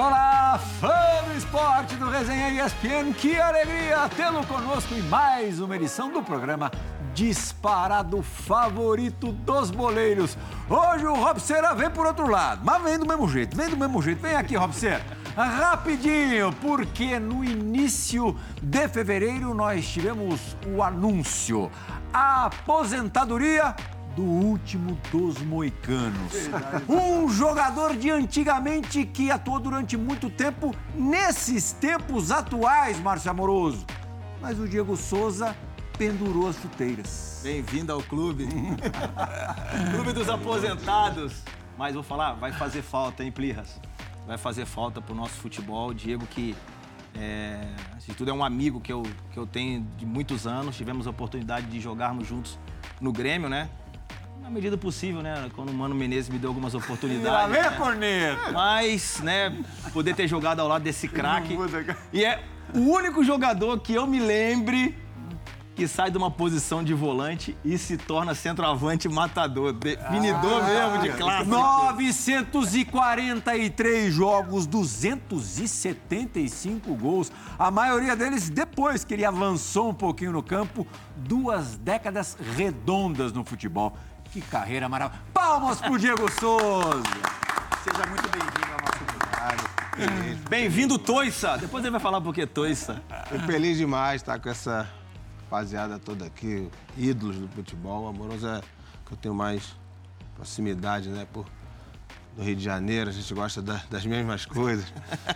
Olá, fã do esporte do Resenha ESPN, que alegria tê-lo conosco em mais uma edição do programa disparado favorito dos boleiros. Hoje o Robseira vem por outro lado, mas vem do mesmo jeito, vem do mesmo jeito. Vem aqui, Robseira. Rapidinho, porque no início de fevereiro nós tivemos o anúncio. A aposentadoria do último dos moicanos. Um jogador de antigamente que atuou durante muito tempo nesses tempos atuais, Márcio Amoroso. Mas o Diego Souza pendurou as chuteiras. Bem-vindo ao clube. clube dos aposentados. Mas vou falar, vai fazer falta, hein, Plirras? Vai fazer falta pro nosso futebol. Diego que, é, assim, tudo é um amigo que eu, que eu tenho de muitos anos. Tivemos a oportunidade de jogarmos juntos no Grêmio, né? Na medida possível, né? Quando o Mano Menezes me deu algumas oportunidades. Lá vem a né? corneta! Mas, né, poder ter jogado ao lado desse craque. E é o único jogador que eu me lembre que sai de uma posição de volante e se torna centroavante matador, definidor mesmo de classe. 943 jogos, 275 gols. A maioria deles depois que ele avançou um pouquinho no campo. Duas décadas redondas no futebol. Que carreira maravilhosa. Palmas pro Diego Souza. Seja muito bem-vindo ao nosso lugar. Bem-vindo, Toissa. Depois ele vai falar por que Toissa. Fico feliz demais estar com essa rapaziada toda aqui, ídolos do futebol. O Amoroso é que eu tenho mais proximidade, né? Por, do Rio de Janeiro, a gente gosta da- das mesmas coisas.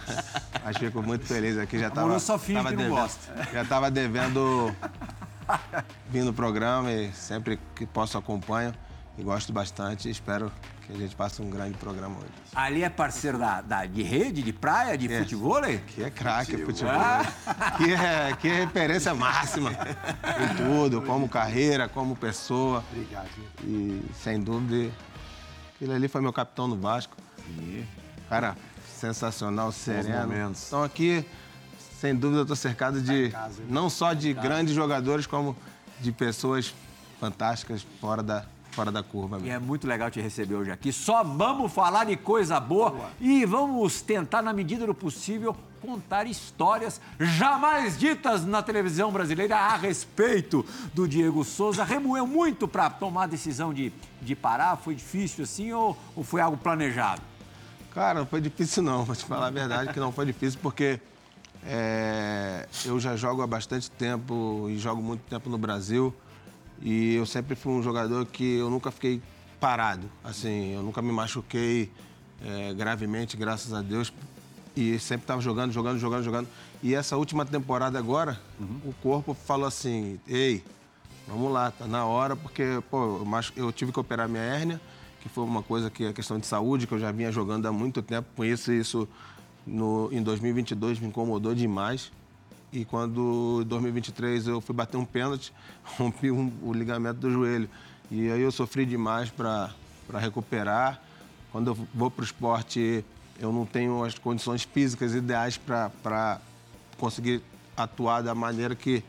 Mas fico muito feliz aqui. Já tava, Amoroso só finge que não devendo- gosta. Já estava devendo vir no programa e sempre que posso acompanho e gosto bastante. Espero que a gente passe um grande programa hoje. Ali é parceiro da, da- de rede, de praia, de É. futebol? Que é craque, futebol. Que é, que é referência máxima em tudo, como carreira, como pessoa. Obrigado. E sem dúvida, aquele ali foi meu capitão no Vasco. Cara, sensacional, sereno. Então aqui, sem dúvida, eu tô cercado de casa, hein? não só de grandes jogadores, como de pessoas fantásticas fora da, fora da curva. E mesmo. é muito legal te receber hoje aqui. Só vamos falar de coisa boa, e vamos tentar, na medida do possível, contar histórias jamais ditas na televisão brasileira a respeito do Diego Souza. Remoeu muito para tomar a decisão de, de parar? Foi difícil assim ou, ou foi algo planejado? Cara, não foi difícil não, vou te falar a verdade que não foi difícil, porque é, eu já jogo há bastante tempo e jogo muito tempo no Brasil. E eu sempre fui um jogador que eu nunca fiquei parado. Assim, eu nunca me machuquei é, gravemente, graças a Deus. E sempre estava jogando, jogando, jogando, jogando. E essa última temporada agora, o corpo falou assim, ei, vamos lá, tá na hora, porque pô, eu tive que operar minha hérnia, que foi uma coisa que é questão de saúde, que eu já vinha jogando há muito tempo com isso, e isso no, em 2022 me incomodou demais. E quando em 2023 eu fui bater um pênalti, rompi um- o ligamento do joelho. E aí eu sofri demais para recuperar. Quando eu vou para o esporte, eu não tenho as condições físicas ideais para conseguir atuar da maneira que,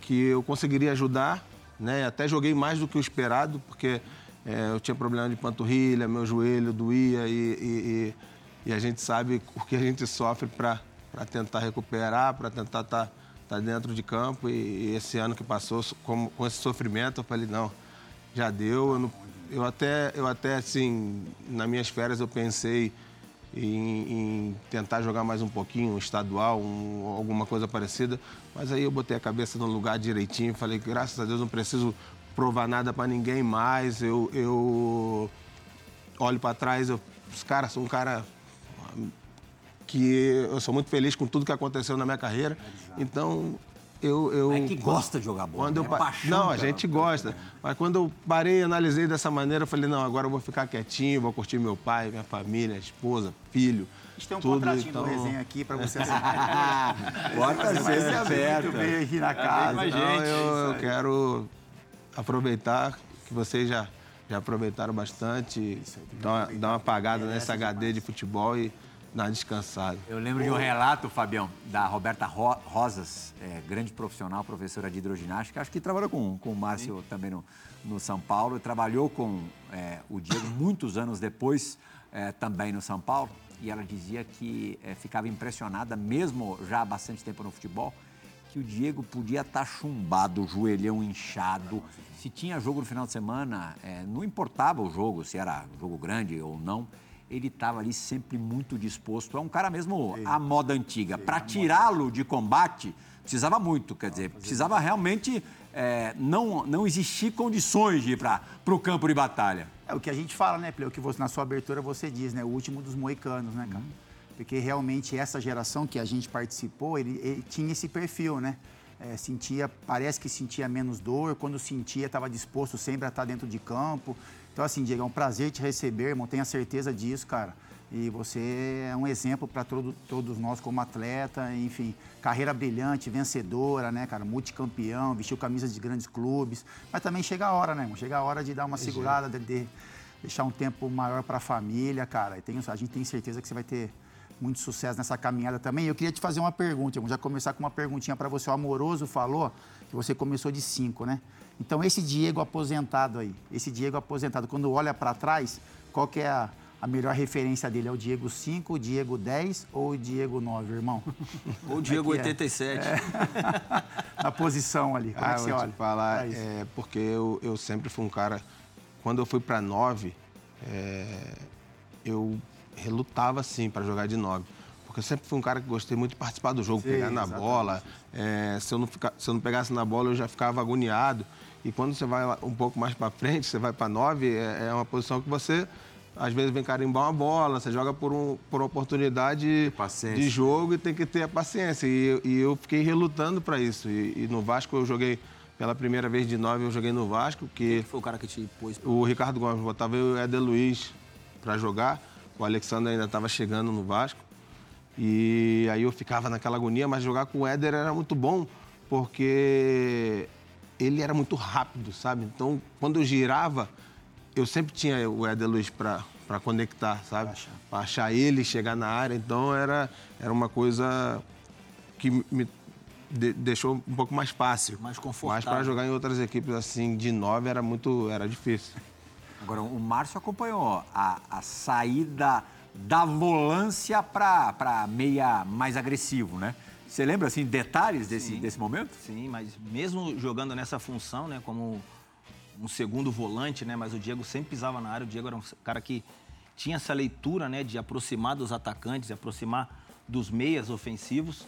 que eu conseguiria ajudar. Né? Até joguei mais do que o esperado, porque é, eu tinha problema de panturrilha, meu joelho doía e, e- e- e a gente sabe o que a gente sofre para tentar recuperar, para tentar estar dentro de campo. E, e esse ano que passou com, com esse sofrimento, eu falei, não, já deu. Eu, não- eu até, eu até, assim, nas minhas férias eu pensei em, em tentar jogar mais um pouquinho, um estadual, um- alguma coisa parecida. Mas aí eu botei a cabeça no lugar direitinho, falei, graças a Deus não preciso provar nada para ninguém mais. Eu, eu olho para trás, eu, os caras são um cara que eu sou muito feliz com tudo que aconteceu na minha carreira. Então, eu... eu É que gosta de jogar bola, Quando eu né? pa- Paixão, Não, a gente gosta. Mas quando eu parei e analisei dessa maneira, eu falei, não, agora eu vou ficar quietinho, vou curtir meu pai, minha família, esposa, filho. A gente tem um tudo, contratinho então... do resenha aqui para você assinar. Porta Você se aberta. muito bem aqui na casa. é eu, isso eu aí. quero aproveitar que vocês já, já aproveitaram bastante, dar uma, dar uma apagada nesse HD de futebol e dar uma descansada. Eu lembro de um relato, Fabião, da Roberta Ro- Rosas, é, grande profissional, professora de hidroginástica, acho que trabalhou com, com o Márcio também no, no São Paulo, e trabalhou com é, o Diego muitos anos depois, é, também no São Paulo. e ela dizia que é, ficava impressionada, mesmo já há bastante tempo no futebol, que o Diego podia estar tá chumbado, o joelhão inchado. Se tinha jogo no final de semana, é, não importava o jogo, se era jogo grande ou não, ele estava ali sempre muito disposto. É um cara mesmo à moda antiga. Para tirá-lo de combate, precisava muito, quer dizer, precisava realmente é, não, não existir condições de ir para o campo de batalha. É o que a gente fala, né, Pleu? Que você, na sua abertura você diz, né? O último dos moicanos, né, cara? Uhum. Porque realmente essa geração que a gente participou, ele, ele tinha esse perfil, né? É, sentia, parece que sentia menos dor, quando sentia estava disposto sempre a estar dentro de campo. Então, assim, Diego, é um prazer te receber, irmão, tenha certeza disso, cara. E você é um exemplo para todo, todos nós como atleta, enfim, carreira brilhante, vencedora, né, cara, multicampeão, vestiu camisas de grandes clubes. Mas também chega a hora, né, irmão? Chega a hora de dar uma segurada, de, de deixar um tempo maior para a família, cara. E tem, a gente tem certeza que você vai ter muito sucesso nessa caminhada também. Eu queria te fazer uma pergunta, vamos já começar com uma perguntinha para você. O Amoroso falou que você começou de cinco, né? Então, esse Diego aposentado aí, esse Diego aposentado, quando olha para trás, qual que é a a melhor referência dele é o Diego 5, o Diego 10 ou o Diego 9, irmão? Ou o Diego é 87. É? É. Na posição ali, como ah, é que você olha? Te falar, é, é porque eu, eu sempre fui um cara... Quando eu fui para 9, é, eu relutava, sim, para jogar de 9. Porque eu sempre fui um cara que gostei muito de participar do jogo, sim, pegar na exatamente. bola. É, se, eu não fica, se eu não pegasse na bola, eu já ficava agoniado. E quando você vai um pouco mais para frente, você vai para 9, é, é uma posição que você às vezes vem carimbar uma bola, você joga por, um, por oportunidade de jogo e tem que ter a paciência. E, e eu fiquei relutando para isso. E, e, no Vasco eu joguei pela primeira vez de nove, eu joguei no Vasco. Que Quem foi o cara que te pôs? O Ricardo Gomes botava eu e o Éder Luiz para jogar. O Alexandre ainda estava chegando no Vasco. E aí eu ficava naquela agonia, mas jogar com o Éder era muito bom, porque ele era muito rápido, sabe? Então, quando eu girava, eu sempre tinha o Éder Luiz para conectar, sabe? Para achar ele, chegar na área. Então era, era uma coisa que me de, deixou um pouco mais fácil. Mais confortável. Mas para jogar em outras equipes assim de nove era muito era difícil. Agora, o Márcio acompanhou a, a saída da volância para meia mais agressivo, né? Você lembra, assim, detalhes desse, desse momento? Sim, mas mesmo jogando nessa função, né, como um segundo volante, né? Mas o Diego sempre pisava na área. O Diego era um cara que tinha essa leitura, né? De aproximar dos atacantes, de aproximar dos meias ofensivos.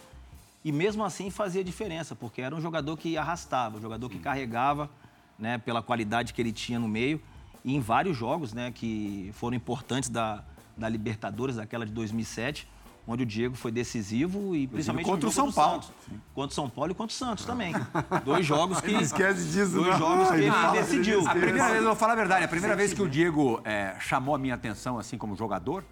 E mesmo assim fazia diferença, porque era um jogador que arrastava, um jogador que carregava, né? Pela qualidade que ele tinha no meio. E em vários jogos, né? Que foram importantes da, da Libertadores, daquela de 2007 onde o Diego foi decisivo e principalmente contra o São Paulo. Contra o São Paulo e contra o Santos também. Dois jogos que. Não esquece disso, Dois não. jogos que ele, ele decidiu. A primeira vez, eu vou falar a verdade, a primeira vez que o Diego é, chamou a minha atenção, assim como jogador,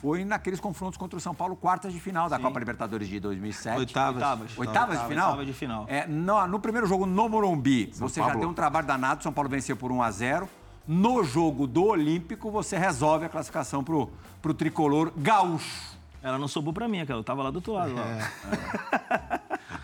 foi naqueles confrontos contra o São Paulo, quartas de final da Sim. Copa Libertadores de 2007. Oitavas. Oitavas, Oitavas de final? Oitavas de final. É, no, no, primeiro jogo no Morumbi, São você Paulo. já deu um trabalho danado, São Paulo venceu por 1 a 0 No jogo do Olímpico, você resolve a classificação para o tricolor gaúcho. Ela não sobrou pra mim, eu tava lá do outro lado. Lá.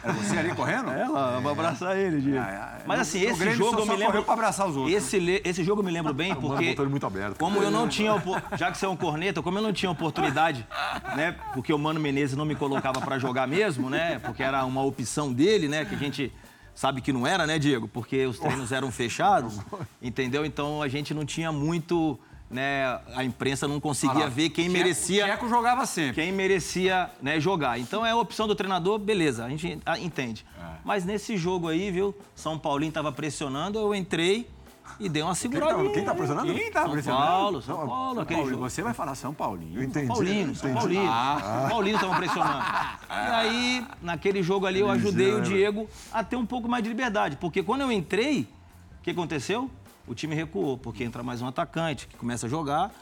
É. é. você ali correndo? Lá, é. vou abraçar ele, Diego. É. Mas assim, esse Grêmio jogo eu me lembro. Pra abraçar os outros. Esse, esse jogo eu me lembro bem porque. muito aberto. Como eu não tinha. Já que você é um corneta, como eu não tinha oportunidade, né? Porque o Mano Menezes não me colocava pra jogar mesmo, né? Porque era uma opção dele, né? Que a gente sabe que não era, né, Diego? Porque os treinos eram fechados, entendeu? Então a gente não tinha muito né, a imprensa não conseguia ver quem merecia. O Checo jogava sempre. Quem merecia né, jogar. Então é a opção do treinador, beleza, a gente entende. É. Mas nesse jogo aí, viu, São Paulinho estava pressionando, eu entrei e dei uma segurada. Quem está pressionando? Quem tá pressionando? São Paulo, São Paulo, Paulo aquele Paulo. Você vai falar São Paulinho. Eu entendi. São Paulino, São Paulino. Ah. São Paulino estavam pressionando. E aí, naquele jogo ali, eu ajudei o Diego a ter um pouco mais de liberdade. Porque quando eu entrei, o que aconteceu? o time recuou, porque entra mais um atacante que começa a jogar,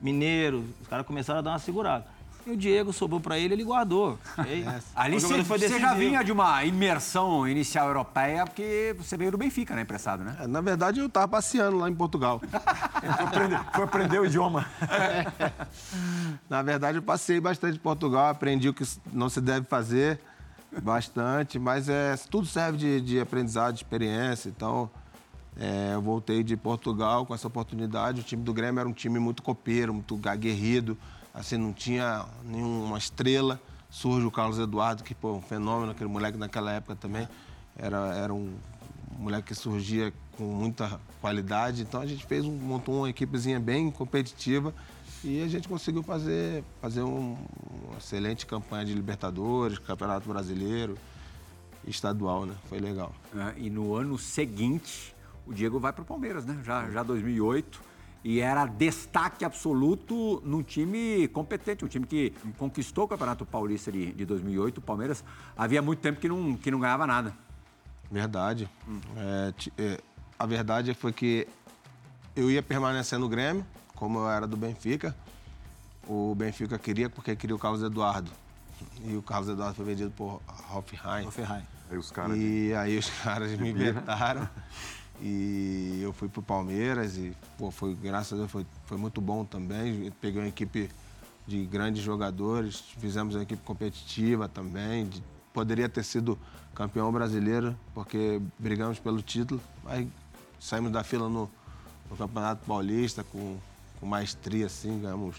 Mineiro, os caras começaram a dar uma segurada. E o Diego sobrou para ele, ele guardou. Aí, Ali você, você já vinha de uma imersão inicial europeia, porque você veio do Benfica, né, emprestado, né? É, na verdade, eu estava passeando lá em Portugal. foi, aprender, foi aprender o idioma. É. Na verdade, eu passei bastante em Portugal, aprendi o que não se deve fazer, bastante, mas é, tudo serve de, de aprendizado, de experiência, então... É, eu voltei de Portugal com essa oportunidade. O time do Grêmio era um time muito copeiro, muito aguerrido. Assim, não tinha nenhuma estrela. Surge o Carlos Eduardo, que, pô, um fenômeno, aquele moleque naquela época também. Era, era um moleque que surgia com muita qualidade. Então a gente fez um, montou uma equipezinha bem competitiva e a gente conseguiu fazer, fazer um, uma excelente campanha de Libertadores, Campeonato Brasileiro, estadual, né? Foi legal. É, e no ano seguinte, o Diego vai para o Palmeiras, né? Já, já 2008. E era destaque absoluto num time competente, um time que conquistou o Campeonato Paulista de, de 2008. O Palmeiras havia muito tempo que não, que não ganhava nada. Verdade. Hum. É, é, a verdade foi que eu ia permanecer no Grêmio, como eu era do Benfica. O Benfica queria porque queria o Carlos Eduardo. E o Carlos Eduardo foi vendido por Hoffenheim. Hoffenheim. Aí os caras... E aí os caras me vetaram. E eu fui pro Palmeiras e, pô, foi, graças a Deus, foi, foi muito bom também. Peguei uma equipe de grandes jogadores, fizemos uma equipe competitiva também. De, poderia ter sido campeão brasileiro, porque brigamos pelo título, mas saímos da fila no, no Campeonato Paulista com, com maestria, assim, ganhamos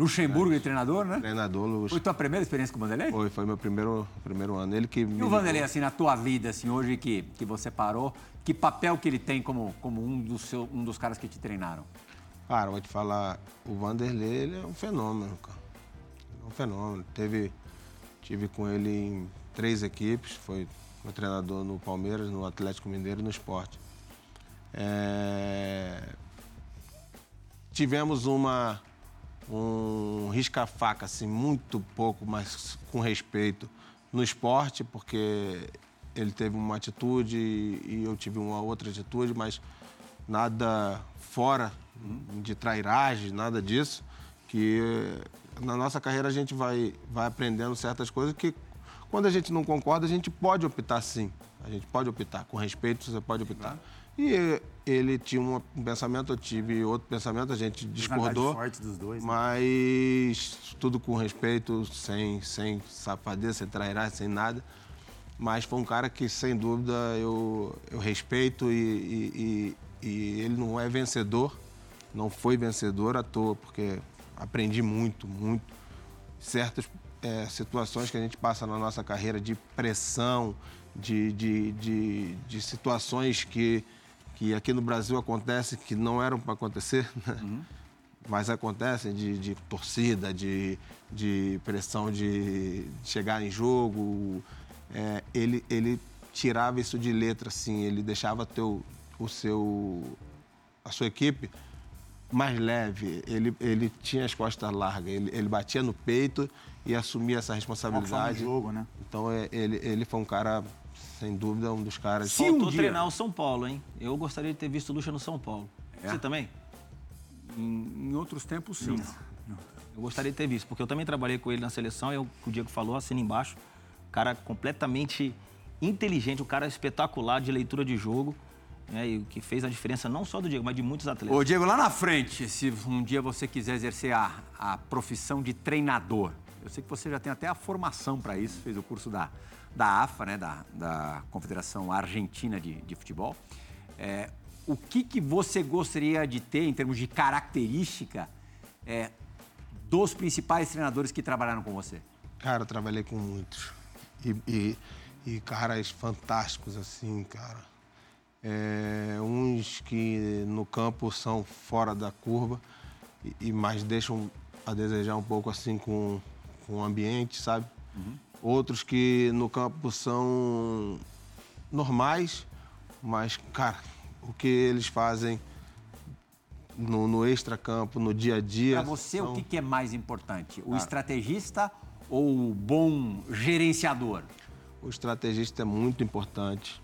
Luxemburgo de treinador, né? Treinador, Lux. Foi tua primeira experiência com o Vanderlei? Foi, foi meu primeiro, primeiro ano. Ele que e o Vanderlei, assim, na tua vida, assim, hoje que, que você parou, que papel que ele tem como, como um, dos seu, um dos caras que te treinaram? Cara, vou te falar, o Vanderlei, ele é um fenômeno, cara. É um fenômeno. Teve, tive com ele em três equipes, foi meu treinador no Palmeiras, no Atlético Mineiro e no Esporte. É... Tivemos uma um risca-faca, assim, muito pouco, mas com respeito no esporte, porque ele teve uma atitude e eu tive uma outra atitude, mas nada fora de trairagem, nada disso, que na nossa carreira a gente vai, vai aprendendo certas coisas que quando a gente não concorda, a gente pode optar sim. A gente pode optar. Com respeito, você pode optar. E ele tinha um pensamento, eu tive outro pensamento, a gente discordou. forte dos dois. Né? Mas tudo com respeito, sem, sem safadeza, sem trairagem, sem nada. Mas foi um cara que, sem dúvida, eu, eu respeito e, e, e, ele não é vencedor, não foi vencedor à toa, porque aprendi muito, muito. Certas é, situações que a gente passa na nossa carreira de pressão, de, de, de, de situações que que aqui no Brasil acontece que não eram para acontecer, né? uhum. mas acontecem de, de torcida, de, de pressão de chegar em jogo. É, ele, ele tirava isso de letra, assim, ele deixava teu, o seu, a sua equipe mais leve. Ele, ele tinha as costas largas, ele, ele batia no peito e assumia essa responsabilidade. Jogo, né? Então é, ele, ele foi um cara sem dúvida, um dos caras. Se Faltou um dia... treinar o São Paulo, hein? Eu gostaria de ter visto o Lucha no São Paulo. É. Você também? Em, em, outros tempos, sim. Não. Eu gostaria de ter visto, porque eu também trabalhei com ele na seleção, eu, o Diego falou, assina embaixo. Cara completamente inteligente, um cara espetacular de leitura de jogo. Né, e o que fez a diferença não só do Diego, mas de muitos atletas. Ô, Diego, lá na frente, se um dia você quiser exercer a, a profissão de treinador, eu sei que você já tem até a formação para isso, fez o curso da, da AFA, né, da, da Confederação Argentina de, de Futebol. É, o que, que você gostaria de ter em termos de característica é, dos principais treinadores que trabalharam com você? Cara, eu trabalhei com muitos. E, e, e caras fantásticos, assim, cara. É, uns que no campo são fora da curva e, e mais deixam a desejar um pouco assim com, com o ambiente, sabe? Uhum outros que no campo são normais, mas, cara, o que eles fazem no, no extra-campo, no dia a dia. Para você, são... o que, é mais importante? O estrategista ou o bom gerenciador? O estrategista é muito importante.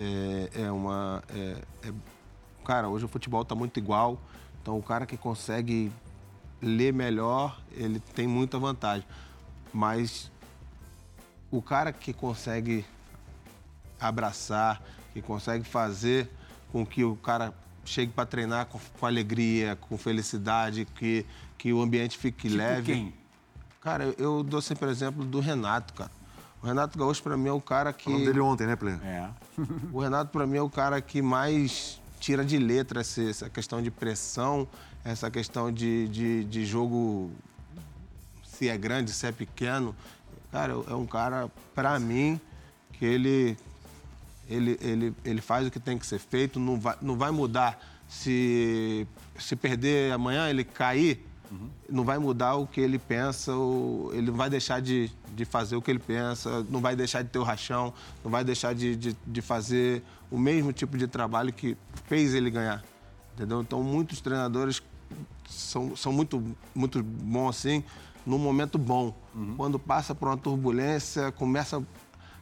É, é uma. É, é... Cara, hoje o futebol está muito igual. Então, o cara que consegue ler melhor, ele tem muita vantagem. Mas o cara que consegue abraçar, que consegue fazer com que o cara chegue para treinar com, com, alegria, com felicidade, que, que o ambiente fique tipo leve. Quem? Cara, eu, dou sempre o exemplo do Renato, cara. O Renato Gaúcho, para mim, é o cara que. Falando dele ontem, né, Pleno? É. o Renato, para mim, é o cara que mais tira de letra essa questão de pressão, essa questão de, de, de jogo, se é grande, se é pequeno. Cara, é um cara, para mim, que ele, ele, ele, ele faz o que tem que ser feito, não vai, não vai mudar. Se, se perder amanhã, ele cair, uhum. não vai mudar o que ele pensa, ele não vai deixar de, de fazer o que ele pensa, não vai deixar de ter o rachão, não vai deixar de, de, de fazer o mesmo tipo de trabalho que fez ele ganhar. Entendeu? Então, muitos treinadores são, são muito, muito bons assim, num momento bom. Uhum. Quando passa por uma turbulência, começa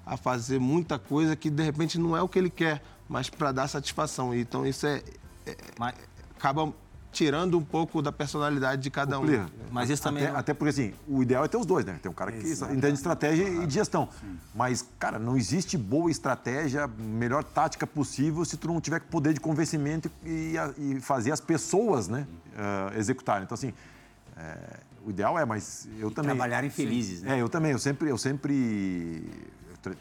a fazer muita coisa que de repente não é o que ele quer, mas para dar satisfação. Então isso é, é mas... acaba tirando um pouco da personalidade de cada um. Mas isso também. Até, é... até, porque assim, o ideal é ter os dois, né? Tem um cara que Exatamente. entende de estratégia e de gestão. Sim. Mas, cara, não existe boa estratégia, melhor tática possível se tu não tiver poder de convencimento e, e fazer as pessoas, né, uh, executarem. Então, assim, é, o ideal é, mas eu e também. Trabalharem felizes, né? É, eu também. Eu sempre. Eu sempre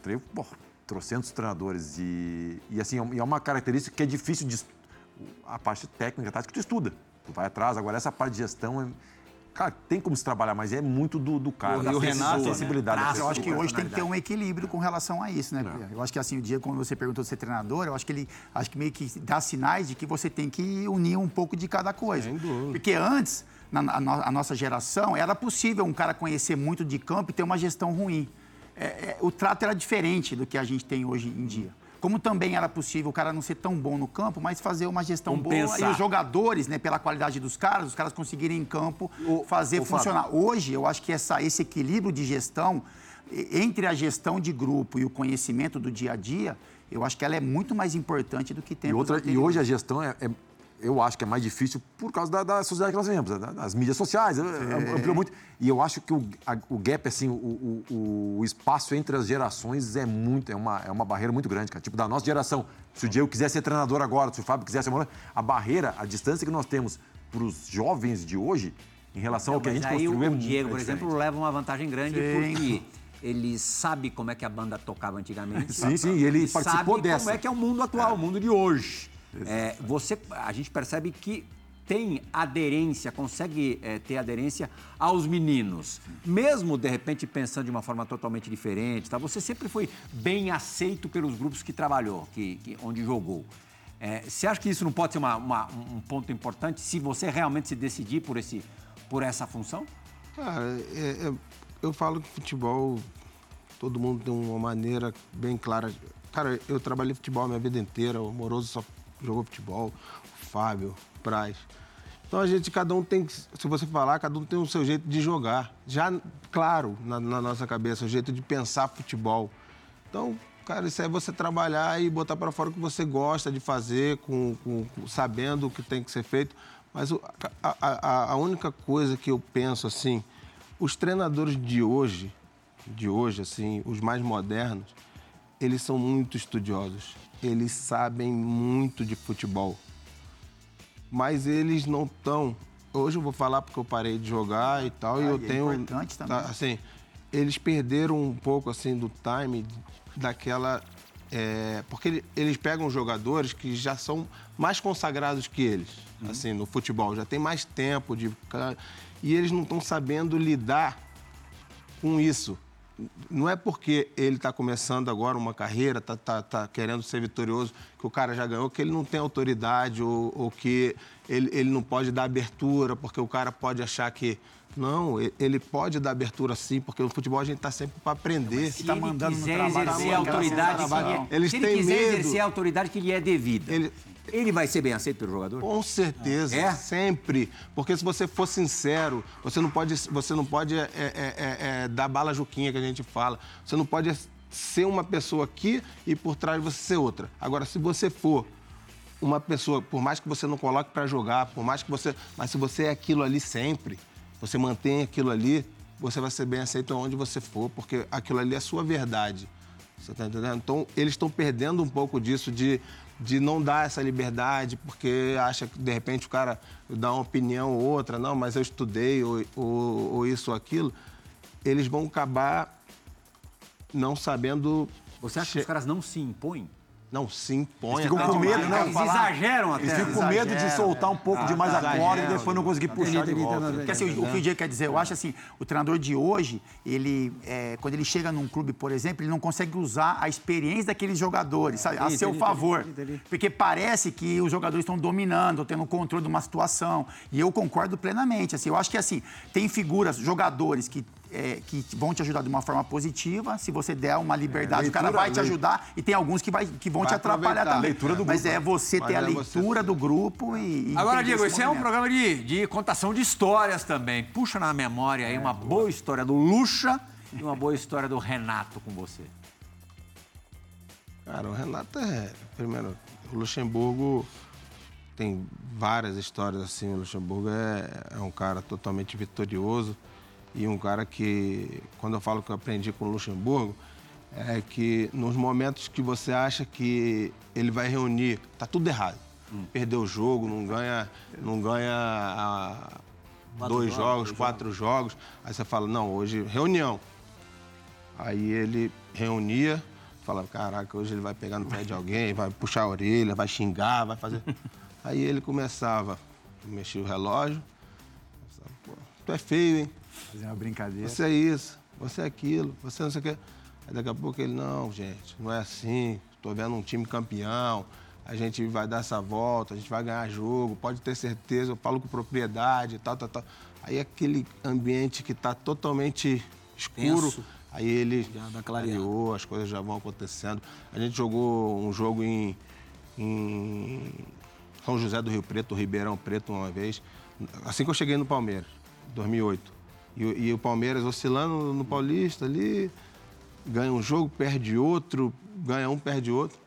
treino, pô, trocentos treinadores. E, e assim, é, é uma característica que é difícil de. A parte técnica, a tática, tu estuda. Tu vai atrás. Agora, essa parte de gestão é. Cara, tem como se trabalhar, mas é muito do, do cara. E o Renato, né? sensibilidade. Né? Eu acho que hoje tem que ter um equilíbrio com relação a isso, né? É. Eu acho que assim, o dia quando você perguntou de ser treinador, eu acho que ele acho que meio que dá sinais de que você tem que unir um pouco de cada coisa. Porque antes, na a nossa geração, era possível um cara conhecer muito de campo e ter uma gestão ruim é, é, o trato era diferente do que a gente tem hoje em dia. Como também era possível o cara não ser tão bom no campo, mas fazer uma gestão Vamos boa e os jogadores, né, pela qualidade dos caras, os caras conseguirem em campo o, fazer o funcionar. Fábio. Hoje, eu acho que essa, esse equilíbrio de gestão entre a gestão de grupo e o conhecimento do dia a dia, eu acho que ela é muito mais importante do que tem. E, outra, e hoje a gestão é, é eu acho que é mais difícil por causa da, da sociedade que nós vivemos, das mídias sociais, é. ampliou muito. E eu acho que o, a, o gap, assim, o, o, o, espaço entre as gerações é muito, é uma, é uma barreira muito grande, cara. Tipo, da nossa geração, se o Diego quiser ser treinador agora, se o Fábio quiser ser a barreira, a distância que nós temos para os jovens de hoje, em relação ao que a gente aí construiu, o é Diego, por exemplo, leva uma vantagem grande Sim. porque ele sabe como é que a banda tocava antigamente. Sim, sim, e ele participou sabe dessa. como é que é o mundo atual, é. o mundo de hoje. É, você, a gente percebe que tem aderência, consegue é, ter aderência aos meninos. Mesmo, de repente, pensando de uma forma totalmente diferente, tá? você sempre foi bem aceito pelos grupos que trabalhou, que, que onde jogou. É, você acha que isso não pode ser uma, uma, um ponto importante se você realmente se decidir por, esse, por essa função? Cara, é, é eu falo que futebol, todo mundo tem uma maneira bem clara. Cara, eu trabalhei futebol a minha vida inteira, o Moroso só jogou futebol, o Fábio, o Braz. Então a gente, cada um tem, se você falar, cada um tem o seu jeito de jogar. Já, claro, na, na nossa cabeça, o jeito de pensar futebol. Então, cara, isso é você trabalhar e botar para fora o que você gosta de fazer, com, com, com sabendo o que tem que ser feito. Mas o, a, a, a única coisa que eu penso assim, os treinadores de hoje, de hoje, assim, os mais modernos, eles são muito estudiosos eles sabem muito de futebol. Mas eles não estão. Hoje eu vou falar porque eu parei de jogar e tal, ah, e eu é tenho. Importante também. Tá, assim, eles perderam um pouco assim do time daquela. É, porque eles pegam jogadores que já são mais consagrados que eles, uhum. assim, no futebol, já tem mais tempo de. E eles não estão sabendo lidar com isso não é porque ele está começando agora uma carreira, está tá, tá querendo ser vitorioso, que o cara já ganhou, que ele não tem autoridade ou, ou que ele, ele não pode dar abertura, porque o cara pode achar que. Não, ele pode dar abertura sim, porque no futebol a gente está sempre para aprender. Se tá mandando quiser no trabalho, exercer a autoridade, que lhe, eles se ele quiser medo. exercer a autoridade que lhe é devida. Ele, ele vai ser bem aceito pelo jogador? Com certeza, é? sempre. Porque se você for sincero, você não pode, você não pode é, é, é, é dar bala juquinha que a gente fala. Você não pode ser uma pessoa aqui e por trás você ser outra. Agora, se você for uma pessoa, por mais que você não coloque para jogar, por mais que você. Mas se você é aquilo ali sempre, você mantém aquilo ali, você vai ser bem aceito onde você for, porque aquilo ali é a sua verdade. Você está entendendo? Então, eles estão perdendo um pouco disso de de não dar essa liberdade, porque acha que de repente o cara dá uma opinião ou outra, não, mas eu estudei, ou, ou, ou isso ou aquilo, eles vão acabar não sabendo. Você acha que os caras não se impõem? Não, se impõe. Eles ficam com medo, né? Eles exageram até. Eles ficam com medo de soltar um pouco demais a corda e depois não conseguir puxar de volta. Porque assim, o que o Diego quer dizer, eu acho assim, o treinador de hoje, ele, é, quando ele chega num clube, por exemplo, ele não consegue usar a experiência daqueles jogadores, sabe, a seu favor. Porque parece que os jogadores estão dominando, estão tendo controle de uma situação. E eu concordo plenamente. Assim, eu acho que assim, tem figuras, jogadores que. É, que vão te ajudar de uma forma positiva, se você der uma liberdade, o cara leitura, vai te ajudar e tem alguns que, vai, que vão Vai te atrapalhar também. Leitura do Mas grupo, é você ter a é você leitura do grupo e. e Agora, Diego, esse esse é um programa de, de contação de histórias também. Puxa na memória aí uma boa história do Lucha e uma boa história do Renato com você. Cara, o Renato é. Primeiro, o Luxemburgo tem várias histórias assim. O Luxemburgo é, é um cara totalmente vitorioso e um cara que, quando eu falo que eu aprendi com o Luxemburgo, é que nos momentos que você acha que ele vai reunir, tá tudo errado. Perdeu o jogo, não ganha, não ganha ah, dois jogos, quatro jogos. Aí você fala, não, hoje, reunião. Aí ele reunia, falava, caraca, hoje ele vai pegar no pé de alguém, vai puxar a orelha, vai xingar, vai fazer. Aí ele começava, mexia o relógio, pensava, pô, tu é feio, hein? Fazer uma brincadeira. Você é isso, você é aquilo, você não sei o quê. Aí daqui a pouco ele, não, gente, não é assim. Estou vendo um time campeão, a gente vai dar essa volta, a gente vai ganhar jogo, pode ter certeza, eu falo com propriedade, tal, tal, tal. Aí aquele ambiente que está totalmente escuro, Tenso. aí ele clareou, as coisas já vão acontecendo. A gente jogou um jogo em, em São José do Rio Preto, Ribeirão Preto, uma vez, assim que eu cheguei no Palmeiras, 2008. E, o- e o Palmeiras oscilando no Paulista ali, ganha um jogo, perde outro, ganha um, perde outro.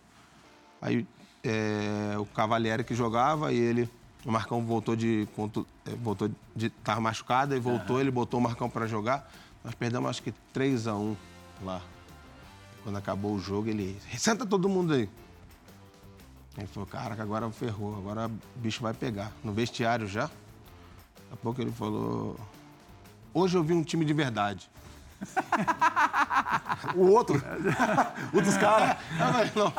Aí é, o Cavalieri que jogava e ele, o Marcão voltou de é, voltou de estar machucado e voltou, ele botou o Marcão para jogar. Nós perdemos acho que 3 a 1 lá. Quando acabou o jogo, ele senta todo mundo aí. Ele falou, caraca, agora ferrou, agora o bicho vai pegar. No vestiário já. Daqui a pouco ele falou, hoje eu vi um time de verdade. O outro, o dos caras. Mas não.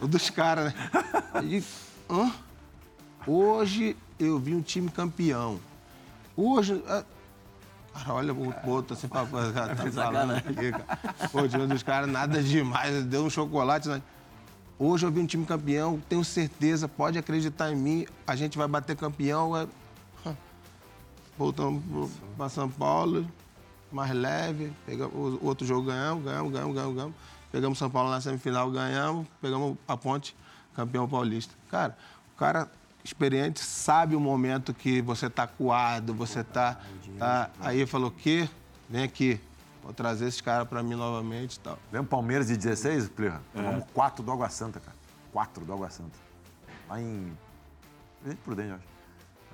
O dos caras, né? E, hã? Hoje eu vi um time campeão. Hoje. ah, Cara, olha o outro assim, pra, cara, tá falando aqui, cara. Pô, o time dos caras, nada demais, deu um chocolate. Né? Hoje eu vi um time campeão, tenho certeza, pode acreditar em mim, a gente vai bater campeão. É... Voltamos para São Paulo, mais leve, pegamos, o outro jogo ganhamos, ganhamos, ganhamos, ganhamos, ganhamos. Pegamos São Paulo na semifinal, ganhamos, pegamos a ponte, campeão paulista. Cara, o cara experiente sabe o momento que você tá coado, você tá. tá... Aí ele falou, que? Vem aqui, vou trazer esses caras para mim novamente e tal. Lembra o Palmeiras de 16, Plirra? Tomamos quatro do Água Santa, cara. Quatro do Água Santa. Lá em. Prudente, eu acho.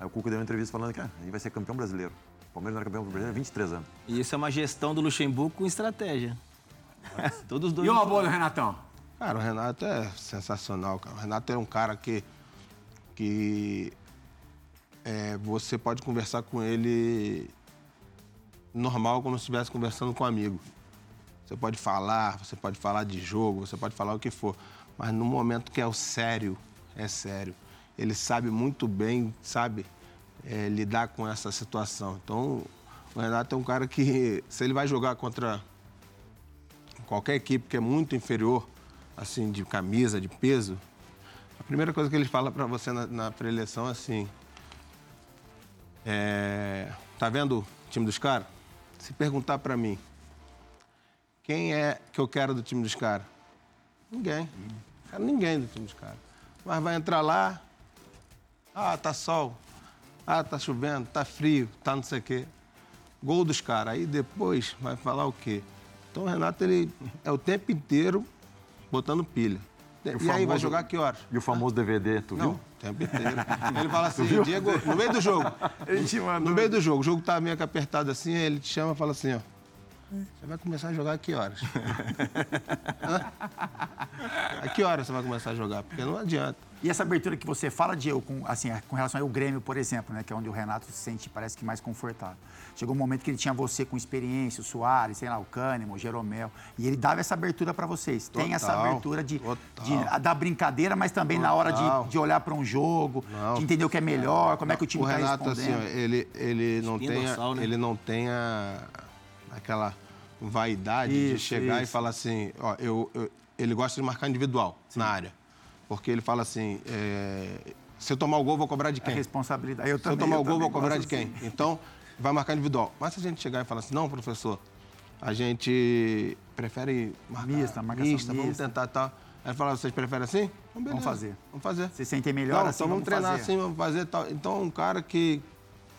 Aí o Cuca deu uma entrevista falando que ah, a gente vai ser campeão brasileiro. O Palmeiras não era campeão brasileiro há 23 anos. E isso é uma gestão do Luxemburgo com estratégia. Todos os dois. E uma boa do Renatão? Cara, o Renato é sensacional, cara. O Renato é um cara que, que é, você pode conversar com ele normal, como se estivesse conversando com um amigo. Você pode falar, você pode falar de jogo, você pode falar o que for. Mas no momento que é o sério, é sério. Ele sabe muito bem, sabe, é, lidar com essa situação. Então, o Renato é um cara que, se ele vai jogar contra qualquer equipe que é muito inferior, assim, de camisa, de peso, a primeira coisa que ele fala para você na, na preleção é assim: é, tá vendo o time dos caras? Se perguntar para mim, quem é que eu quero do time dos caras? Ninguém. Quero ninguém do time dos caras. Mas vai entrar lá, ah, tá sol, ah, tá chovendo, tá frio, tá não sei o quê. Gol dos caras. Aí depois vai falar o quê? Então o Renato, ele é o tempo inteiro botando pilha. E, aí vai famoso- jogar que horas? E o famoso DVD, tu Não, viu? o tempo inteiro. Ele fala assim, Diego, no meio do jogo. Ele te mandou. No meio do jogo, o jogo tá meio que apertado assim, aí ele te chama e fala assim, ó. Você vai começar a jogar a que horas? A que horas você vai começar a jogar? Porque não adianta. E essa abertura que você fala, Diego, com, assim, com relação ao Grêmio, por exemplo, né, que é onde o Renato se sente, parece que mais confortável. Chegou um momento que ele tinha você com experiência, o Soares, sei lá, o Cânimo, o Jeromel, e ele dava essa abertura para vocês. Tem essa Total, abertura de, total. de- da brincadeira, mas também na hora Total. de, de olhar para um jogo, Não. de entender o que é melhor, como é que o time o está Renato, assim, respondendo. ele, ele, não tem, né? ele não tem a- aquela vaidade de Isso, chegar e isso. falar assim, ó, eu, eu- ele gosta de marcar individual na área. Porque ele fala assim, é, se eu tomar o gol, vou cobrar de É quem? responsabilidade. Eu Se eu também, tomar eu o gol, vou cobrar de quem? assim. Então, vai marcar individual. Mas se a gente chegar e falar assim, não, professor, a gente prefere marcar Mista, marcação mista, vamos mista. tentar tal. Aí ele fala, vocês preferem assim? Então, beleza, fazer. Vamos fazer. Vocês sentem melhor Não, assim, então vamos, treinar fazer. assim, vamos fazer tal. Então, um cara que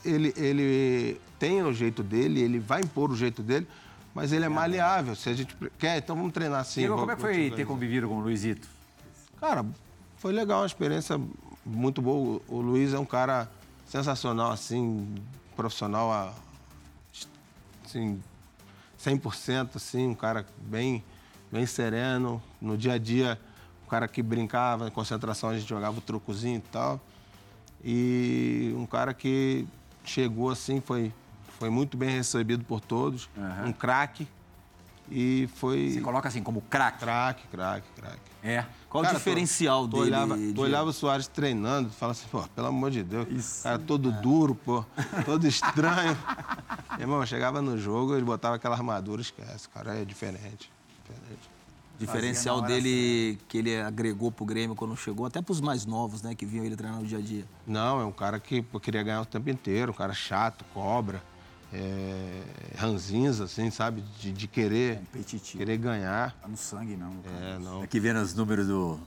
ele, ele tem o jeito dele, ele vai impor o jeito dele, mas ele é maleável. Se a gente quer, então vamos treinar assim. Diego, como é que foi ter convivido com o Luizito? Cara, foi legal, uma experiência muito boa. O Luiz é um cara sensacional, assim, profissional, a- assim, 100%, assim, um cara bem, bem sereno. No dia a dia, um cara que brincava, em concentração a gente jogava o trucozinho e tal. E um cara que chegou assim, foi, foi muito bem recebido por todos, um craque. E foi... Você coloca assim como craque. Craque, craque, craque. É. Qual Cara, o diferencial tu, dele? Tu olhava, Diego? tu olhava o Soares treinando, tu fala assim, pô, pelo amor de Deus, cara todo duro, pô, todo estranho. Irmão, chegava no jogo, ele botava aquela armadura, esquece, o cara é diferente. diferente. diferencial dele que ele agregou pro Grêmio quando chegou, até pros mais novos, né, que viam ele treinar no dia a dia. Não, é um cara que pô, queria ganhar o tempo inteiro, um cara chato, cobra, é, ranzinza, assim, sabe, de, de querer, Competitivo. querer ganhar. Tá no sangue, não. É, não. Aqui vendo os números do,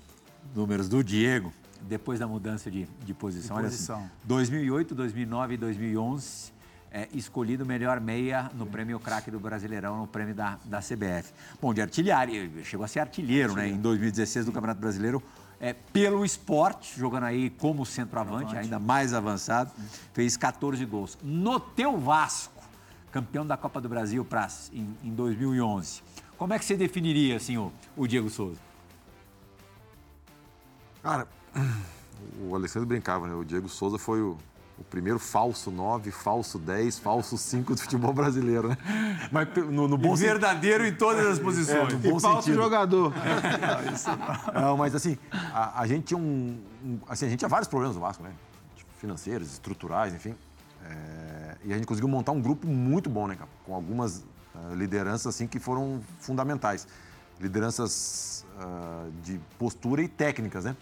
números do Diego, depois da mudança de, de posição. De Olha posição. assim, 2008, 2009 e 2011, é, escolhido o melhor meia no prêmio craque do Brasileirão, no prêmio da, da CBF. Bom, de artilharia, chegou a ser artilheiro, né, em 2016 do Campeonato Brasileiro, é, pelo esporte, jogando aí como centroavante, ainda mais avançado, fez 14 gols. No teu Vasco, campeão da Copa do Brasil pra, em, em 2011, como é que você definiria assim, o, o Diego Souza? Cara, o Alessandro brincava, né? O Diego Souza foi o, o primeiro falso 9, falso 10, falso 5 do futebol brasileiro, né? Mas no, no bom sentido. verdadeiro em todas as posições. no bom E falta o sentido. jogador. Não, mas assim, a, a gente tinha um, um- Assim, a gente tinha vários problemas no Vasco, né? Tipo, Financeiros, estruturais, enfim. É, e a gente conseguiu montar um grupo muito bom, né? Com algumas ah, lideranças, assim, que foram fundamentais. Lideranças ah, de postura e técnicas, né?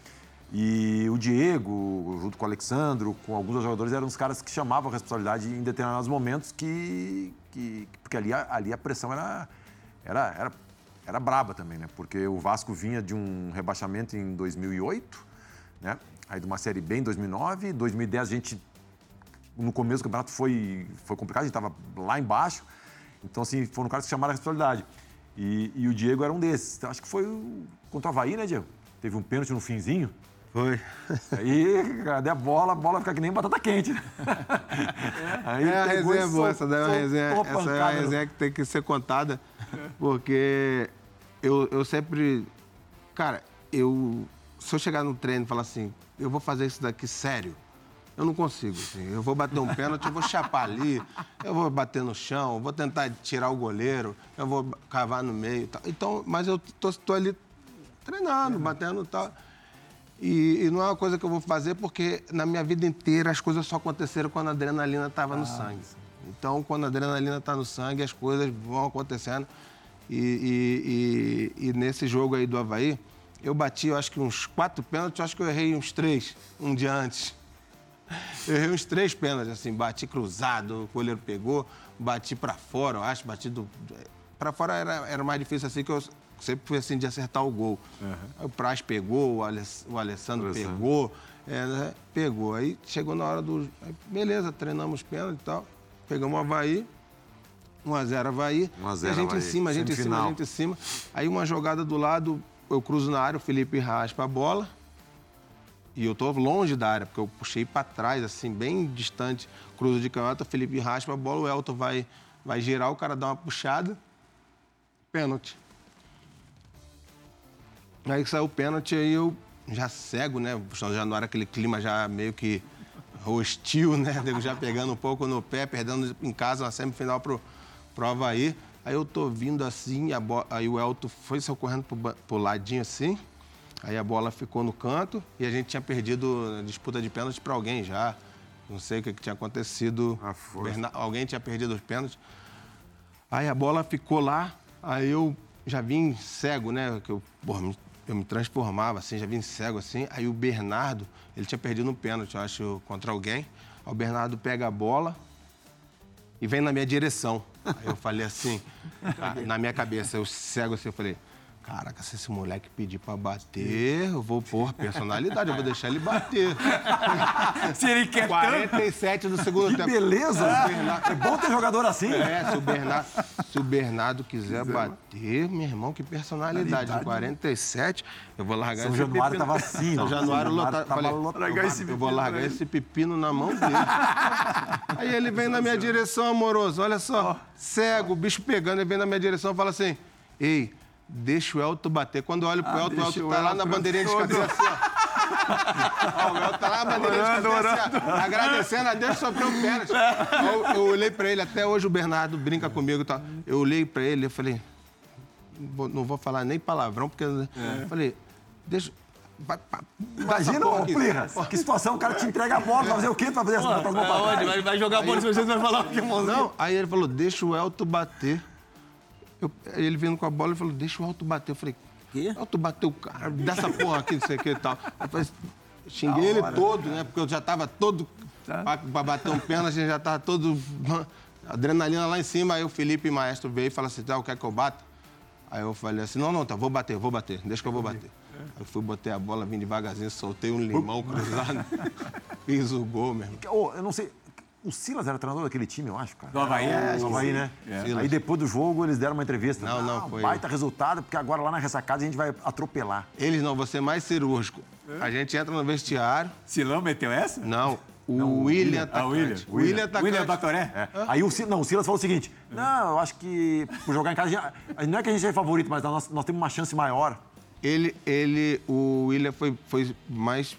E o Diego, junto com o Alexandro, com alguns dos jogadores, eram os caras que chamavam a responsabilidade em determinados momentos que... que porque ali, ali a pressão era, era, era, era braba também, né? Porque o Vasco vinha de um rebaixamento em 2008, né? Aí de uma Série B em 2009, 2010 a gente no começo do campeonato foi, foi complicado, a gente estava lá embaixo. Então, assim, foram caras que chamaram a responsabilidade. E, e o Diego era um desses. Então, acho que foi o- contra o Havaí, né, Diego? Teve um pênalti no finzinho. Foi. Aí, cadê a bola? A bola fica que nem batata quente. né? Aí É, a resenha é boa, essa daí é uma resenha, essa é uma no- resenha que tem que ser contada, porque eu, eu sempre, cara, eu, se eu chegar no treino e falar assim, eu vou fazer isso daqui sério, eu não consigo, assim, eu vou bater um pênalti, eu vou chapar ali, eu vou bater no chão, vou tentar tirar o goleiro, eu vou cavar no meio tal. Então, mas eu tô, tô ali treinando, batendo e tal. E, e não é uma coisa que eu vou fazer porque na minha vida inteira as coisas só aconteceram quando a adrenalina estava no sangue. Então, quando a adrenalina está no sangue, as coisas vão acontecendo. E, e- e- e nesse jogo aí do Havaí, eu bati, eu acho que uns quatro pênaltis, eu acho que eu errei uns três um dia antes. Eu errei uns três pênaltis, assim, bati cruzado, o goleiro pegou, bati pra fora, eu acho, bati do. Pra fora era, era mais difícil assim, que eu sempre fui assim de acertar o gol. Aí o Praz pegou, o, Aless- o Alessandro pegou, é, né, pegou. Aí chegou na hora do. aí, beleza, treinamos pênalti e tal. Pegamos o Havaí. 1x0 Havaí. 1 a 0 a gente Havaí, em cima, a gente em cima, semifinal. a gente em cima. Aí uma jogada do lado, eu cruzo na área, o Felipe raspa a bola. E eu tô longe da área, porque eu puxei para trás, assim, bem distante. Cruzo de canhota, Felipe raspa a bola, o Elton vai, vai girar, o cara dá uma puxada. pênalti. Aí saiu o pênalti, aí eu já cego, né? Já não era aquele clima já meio que hostil, né? Já pegando um pouco no pé, perdendo em casa na semifinal pro, pro Havaí. Aí eu tô vindo assim, aí o Elton foi socorrendo pro, pro ladinho assim. Aí a bola ficou no canto e a gente tinha perdido a disputa de pênalti para alguém já. Não sei o que, que tinha acontecido. Ah, Berna... Alguém tinha perdido os pênaltis. Aí a bola ficou lá, aí eu já vim cego, né? Que eu, porra, eu me transformava assim, já vim cego assim. Aí o Bernardo, ele tinha perdido um pênalti, eu acho, contra alguém. Aí o Bernardo pega a bola e vem na minha direção. Aí eu falei assim, na minha cabeça, eu cego assim, eu falei, Caraca, se esse moleque pedir pra bater, eu vou pôr personalidade, eu vou deixar ele bater. se ele quer 47 do segundo que tempo. beleza! É bom ter jogador assim. É, se o Bernardo, se o Bernardo quiser bater, meu irmão, que personalidade. Em 47, eu vou largar São esse Januário pepino. tava assim, São Januário, lota, tava falei, largar esse eu vou largar esse pepino na mão dele. Aí ele vem na minha direção, amoroso, olha só, cego, o bicho pegando, ele vem na minha direção e fala assim, ei deixa o Elton bater. Quando eu olho pro ah, Elton, o Elton tá lá na bandeirinha de escanteio assim, ó. o Elton tá lá na bandeirinha de escanteio assim, ó, agradecendo a Deus, sofreu o pênalti. Eu, eu olhei pra ele, até hoje o Bernardo brinca comigo e tal. Eu olhei pra ele e falei, não vou falar nem palavrão, porque... É. Eu falei, deixa... Vai, Imagina, ô, Plirra, que situação, o cara te entrega a bola, vai fazer o quê? Vai fazer essa bola Vai, vai jogar a bola, se você vai falar o que, Não, aí ele falou, deixa o Elton bater. Eu, ele vindo com a bola e falou, deixa o Alto bater. Eu falei, quê? Alto bateu o cara, dessa porra aqui, não sei o que e tal. Eu falei, xinguei ele todo, né? Porque eu já tava todo tá. pra, bater um pênalti, a gente já tava todo. Adrenalina lá em cima. Aí o Felipe Maestro veio e falou assim: tá, quer que eu bata? Aí eu falei assim: não, não, tá, vou bater, vou bater, deixa que eu vou bater. Aí eu fui, botei a bola, vim devagarzinho, soltei um limão cruzado, fiz o gol mesmo. Oh, eu não sei, o Silas era treinador daquele time, eu acho, cara. Do Havaí? É, do Havaí, né? É. Aí depois do jogo eles deram uma entrevista. Não, não, foi. Baita resultado, porque agora lá na ressacada a gente vai atropelar. Eles não, você mais cirúrgico. É. A gente entra no vestiário. Silão meteu essa? Não. O não, William, Ah, o William. O William, William, William Batoré? É. Aí o, não, o Silas falou o seguinte: não, eu acho que por jogar em casa, gente, não é que a gente é favorito, mas nós, nós temos uma chance maior. Ele, ele, o William foi, foi mais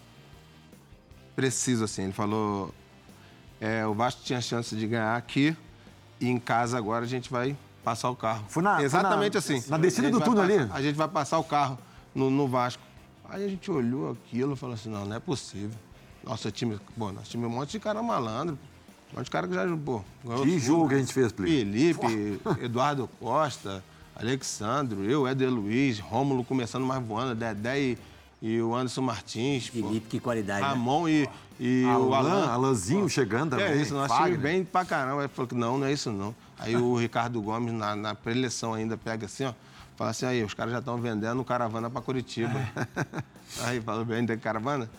preciso, assim. Ele falou: é, o Vasco tinha chance de ganhar aqui e em casa agora a gente vai passar o carro. Foi na, Exatamente foi na, assim. Na descida do túnel ali? A gente vai passar o carro no, no, Vasco. Aí a gente olhou aquilo e falou assim, não, não é possível. Nosso time, bom, nosso time é um monte de cara malandro. Um monte de cara que já, pô... Que jogo que a gente fez, Felipe, Eduardo Costa, Alexandro, eu, Éder Luiz, Rômulo começando mais voando, Dedé e, e o Anderson Martins. Felipe, que qualidade, né? Ramon né? e e o Alan, Alanzinho chegando também. É isso, nós time bem pra caramba. Ele falou que não, não é isso não. Aí o Ricardo Gomes, na, na preleção ainda, pega assim, ó. Fala assim, aí, os caras já estão vendendo caravana para Curitiba. É. Aí, falou, vende caravana?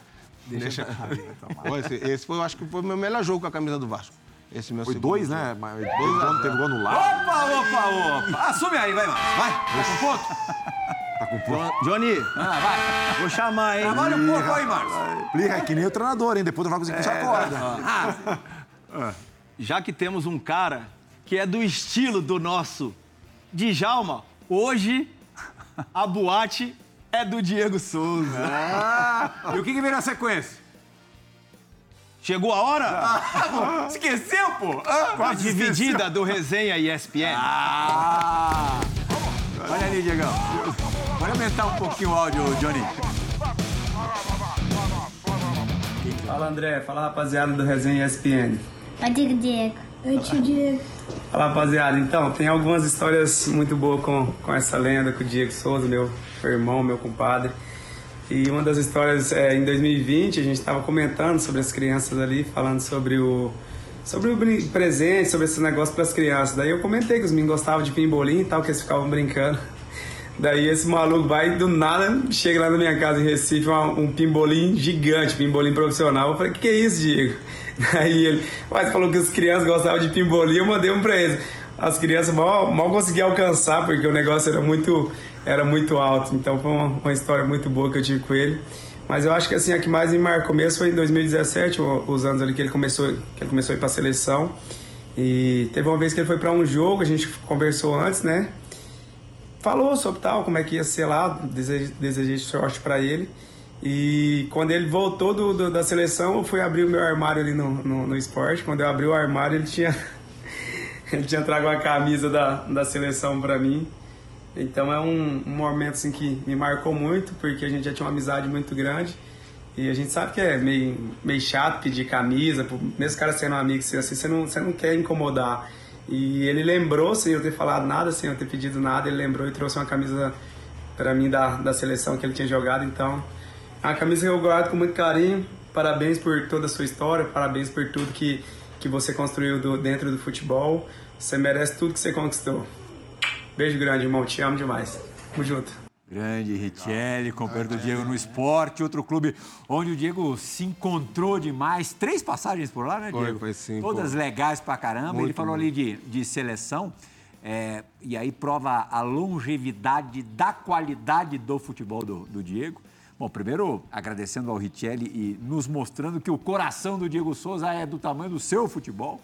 Deixa. Deixa... esse, esse foi, eu acho que foi o meu melhor jogo com a camisa do Vasco. Esse meu foi dois, né? jogo. né? Mas dois anos teve gol no lado. Opa, opa, opa! Assume aí, vai, vai. Vai, com ponto. Tá com ponto. Johnny, ah, vai. vou chamar, hein? Trabalha um pouco aí, Marcos. Liga, é que nem o treinador, hein? Depois não vai conseguir puxar a corda. Ah. Ah. Já que temos um cara que é do estilo do nosso Djalma, hoje a boate é do Diego Souza. Ah. E o que, que vem na sequência? Chegou a hora? Ah, esqueceu, pô? Ah, a dividida esqueceu. do Resenha ESPN. Ah. Olha ali, Diegão. Pode aumentar um pouquinho o áudio, Johnny. Fala, André. Fala, rapaziada do Resenha ESPN. Oi, Diego, Diego. Oi, tio Diego. Fala, rapaziada. Então, tem algumas histórias muito boas com, com essa lenda, com o Diego Souza, meu irmão, meu compadre. E uma das histórias, é, em 2020, a gente estava comentando sobre as crianças ali, falando sobre o sobre o presente, sobre esse negócio para as crianças. Daí eu comentei que os meninos gostavam de pimbolim e tal, que eles ficavam brincando. Daí esse maluco vai do nada, chega lá na minha casa em Recife, um, um pimbolim gigante, pimbolim profissional. Eu falei, que que é isso, Diego? Daí ele, mas falou que as crianças gostavam de pimbolim, eu mandei um pra eles. As crianças mal, mal conseguiam alcançar, porque o negócio era muito, era muito alto. Então foi uma, uma história muito boa que eu tive com ele. Mas eu acho que assim, a que mais me marcou mesmo foi em 2017, os anos ali que ele começou, que ele começou a ir para a seleção. E teve uma vez que ele foi para um jogo, a gente conversou antes, né? Falou sobre tal, como é que ia ser lá, desejei, sorte para ele. E quando ele voltou do, do, da seleção, eu fui abrir o meu armário ali no, no, no esporte. Quando eu abri o armário, ele tinha, ele tinha trago uma camisa da, da seleção para mim. Então é um, um, momento assim, que me marcou muito, porque a gente já tinha uma amizade muito grande. E a gente sabe que é meio, meio chato pedir camisa, mesmo cara sendo um amigo, assim, você, não, você não quer incomodar. E ele lembrou, sem eu ter falado nada, sem eu ter pedido nada, ele lembrou e trouxe uma camisa para mim da, da seleção que ele tinha jogado. Então a camisa que eu guardo com muito carinho. Parabéns por toda a sua história, parabéns por tudo que, que você construiu do, dentro do futebol. Você merece tudo que você conquistou. Beijo grande, irmão. Te amo demais. Tamo junto. Grande Richelli, companheiro do Diego no esporte, outro clube onde o Diego se encontrou demais. Três passagens por lá, né, Diego? Foi, foi sim. Todas pô. legais pra caramba. Muito Ele falou bom. ali de, de seleção. é, e aí prova a longevidade da qualidade do futebol do, do Diego. Bom, primeiro agradecendo ao Richelli e nos mostrando que o coração do Diego Souza é do tamanho do seu futebol.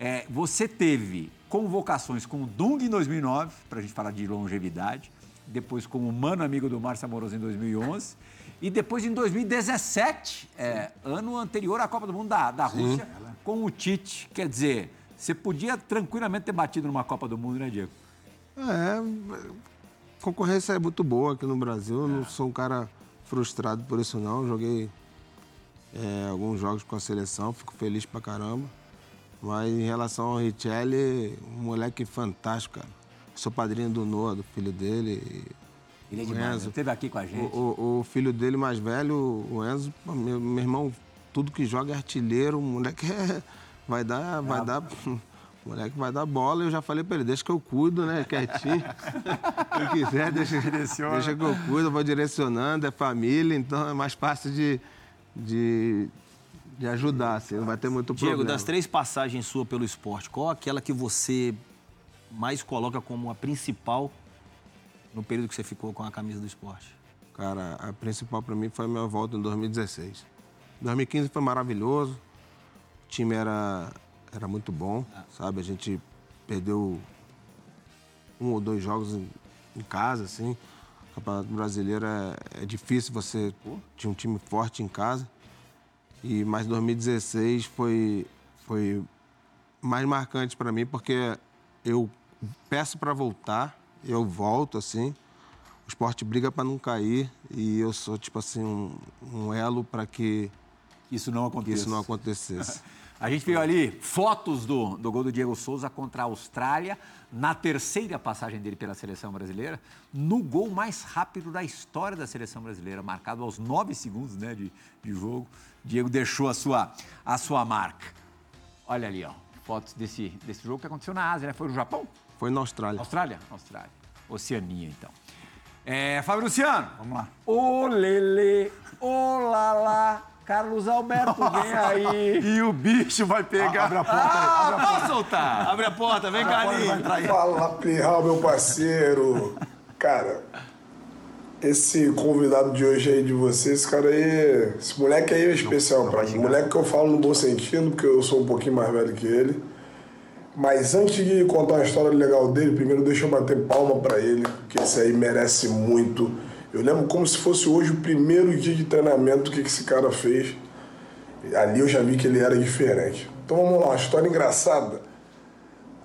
É, você teve convocações com o Dung em 2009, para a gente falar de longevidade, depois com o Mano Amigo do Márcio Amoroso em 2011, e depois em 2017, é, ano anterior à Copa do Mundo da, da Rússia, com o Tite. Quer dizer, você podia tranquilamente ter batido numa Copa do Mundo, né, Diego? É, concorrência é muito boa aqui no Brasil. Eu não sou um cara frustrado por isso, não. Joguei é, alguns jogos com a seleção, fico feliz pra caramba. Mas em relação ao Richelli, um moleque fantástico, cara. Sou padrinho do Noah, do filho dele. Ele é demais, Enzo. esteve aqui com a gente. O, o- o filho dele mais velho, o Enzo, meu, meu irmão, tudo que joga é artilheiro, o moleque é- vai dar, vai dar, o moleque vai dar bola. Eu já falei pra ele, deixa que eu cuido, né, quietinho. Se quiser, deixa, deixa que eu cuido, eu vou direcionando, é família, então é mais fácil de, de, de ajudar, assim, não vai ter muito Diego, problema. das três passagens suas pelo esporte, qual aquela que você mais coloca como a principal no período que você ficou com a camisa do esporte? Cara, a principal pra mim foi a minha volta em 2016. 2015 foi maravilhoso. O time era, era muito bom, sabe? A gente perdeu um ou dois jogos em, em casa, assim. O Campeonato Brasileiro é, é difícil você tinha um time forte em casa. E mais 2016 foi foi mais marcante para mim porque eu peço para voltar, eu volto assim. O esporte briga para não cair e eu sou tipo assim um, um elo para que Isso não que aconteceu. isso não acontecesse. A gente viu ali fotos do, do gol do Diego Souza contra a Austrália, na terceira passagem dele pela seleção brasileira, no gol mais rápido da história da seleção brasileira, marcado aos nove segundos né, de, de jogo. Diego deixou a sua, a sua marca. Olha ali, ó, fotos desse, desse jogo que aconteceu na Ásia, né? Foi no Japão? Foi na Austrália. Austrália? Austrália. Oceania, então. É, Fábio Luciano. Vamos lá. Ô Lele, ô Lala, Carlos Alberto, vem aí. E o bicho vai pegar. Abre a porta aí. Ah, pode soltar. Abre a porta, vem aí. Fala, Pirral, meu parceiro. Cara, esse convidado de hoje aí de vocês, esse cara aí, esse moleque aí é especial pra mim. Moleque que eu falo no bom sentido, porque eu sou um pouquinho mais velho que ele. Mas antes de contar uma história legal dele, primeiro deixa eu bater palma pra ele, porque esse aí merece muito. Eu lembro como se fosse hoje o primeiro dia de treinamento que esse cara fez. Ali eu já vi que ele era diferente. Então vamos lá, uma história engraçada.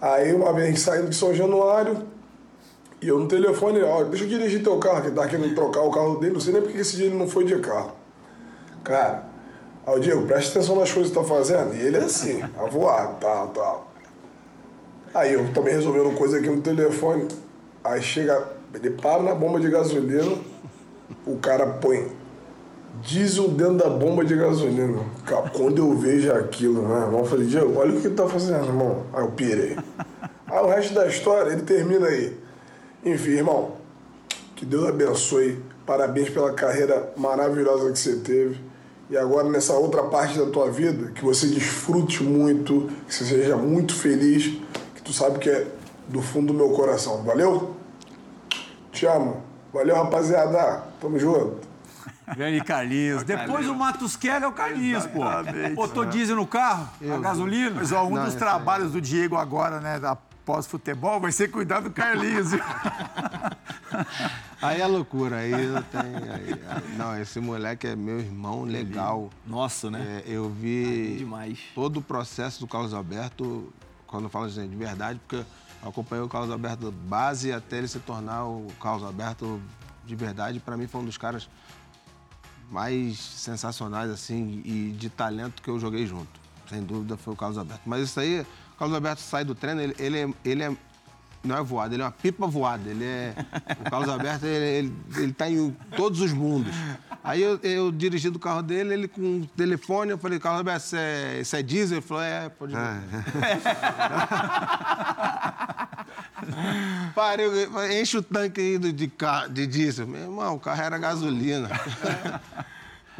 Aí uma vez saindo de São Januário, e eu no telefone, ó, deixa eu dirigir teu carro, que tá querendo trocar o carro dele, não sei nem porque esse dia ele não foi de carro. Cara, aí o Diego, presta atenção nas coisas que tá fazendo. E ele é assim, a voar, tal, tal. Aí eu também resolvendo coisa aqui no telefone. Aí chega, ele para na bomba de gasolina, o cara põe diesel dentro da bomba de gasolina. Cara, quando eu vejo aquilo, né, irmão, eu falei, Diego, olha o que ele tá fazendo, irmão. Aí eu pirei. Aí o resto da história, ele termina aí. Enfim, irmão, que Deus abençoe. Parabéns pela carreira maravilhosa que você teve. E agora, nessa outra parte da tua vida, que você desfrute muito, que você seja muito feliz, que tu sabe que é do fundo do meu coração. Valeu? Te amo. Valeu, rapaziada. Tamo junto. Grande Carlinhos. Depois o Matos Kelly é o Carlinhos, pô. Botou diesel no carro, a gasolina. Mas ó, um Não, dos trabalhos do Diego agora, né, da pós-futebol vai ser cuidar do Carlinhos. Aí é loucura, aí eu tenho. aí- não, esse moleque é meu irmão legal. Nosso, né? É, eu vi demais. todo o processo do Carlos Alberto, quando eu falo assim, de verdade, porque eu acompanhei o Carlos Alberto base até ele se tornar o Carlos Alberto de verdade. Para mim foi um dos caras mais sensacionais assim e de talento que eu joguei junto. Sem dúvida foi o Carlos Alberto. Mas isso aí, o Carlos Alberto sai do treino, ele, ele, é, ele é não é voado, ele é uma pipa voada. Ele é o Carlos Alberto, ele, ele, ele tá em todos os mundos. Aí eu, eu dirigi do carro dele, ele com o telefone, eu falei, Carlos Alberto, isso é, isso é diesel? Ele falou, é, pode ir. Parei, eu- enche o tanque aí de, ca- de diesel. Meu irmão, o carro era gasolina.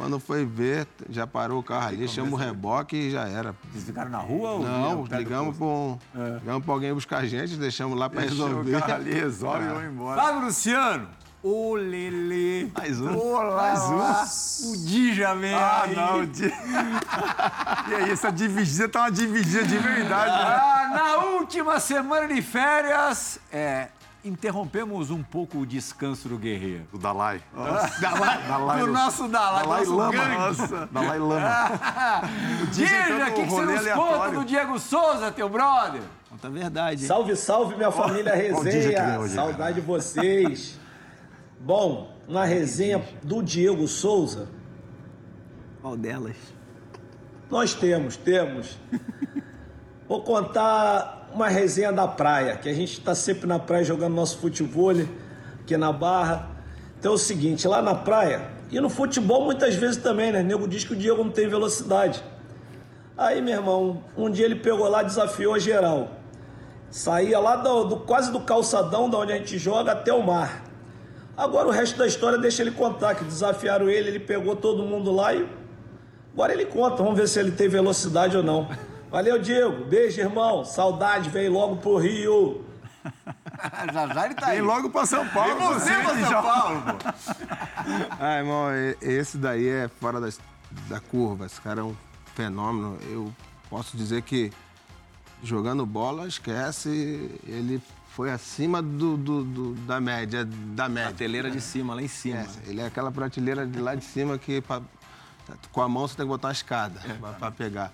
Quando foi ver, já parou o carro ali, chama o reboque e já era. Vocês ficaram na rua ou Não, ligamos para um, ligamos pra alguém buscar a gente, deixamos lá para resolver. o carro ali, resolve e vão embora. Fábio Luciano. O Lele. Mais um. Olá, Mais um. O Dija vem Ah, aí. não. Di... e aí, essa dividida tá uma dividida de verdade. né? Ah, na última semana de férias, é, interrompemos um pouco o descanso do guerreiro. O Dalai. Dalai, do nosso Dalai, Dalai nosso Lama. gangue. Nossa. Dalai Lama. Entrou o que, que você nos aleatório. conta do Diego Souza, teu brother? Conta a verdade. hein? Salve, salve, minha família dia que resenha. hoje, Saudade de vocês. Bom, na resenha do Diego Souza, Qual delas? nós temos, temos. Vou contar uma resenha da praia, que a gente está sempre na praia jogando nosso futebol aqui na Barra. Então é o seguinte, lá na praia, e no futebol muitas vezes também, né? O nego diz que o Diego não tem velocidade. Aí, meu irmão, um dia ele pegou lá, desafiou a geral. Saía lá do, do- quase do calçadão da onde a gente joga até o mar. Agora o resto da história deixa ele contar, que desafiaram ele, ele pegou todo mundo lá e agora ele conta. Vamos ver se ele tem velocidade ou não. Valeu, Diego. Beijo, irmão. Saudade, vem logo pro Rio. já já ele tá aí. Vem logo pra São Paulo. Vem você pra São Paulo, pô. Ah, irmão, esse daí é fora das- da curva. Esse cara é um fenômeno. Eu posso dizer que jogando bola, esquece, ele foi acima do, do- do- da média, da média. Prateleira de cima, lá em cima. É, ele é aquela prateleira de lá de cima que pra- com a mão você tem que botar uma escada É. pra, pra pegar.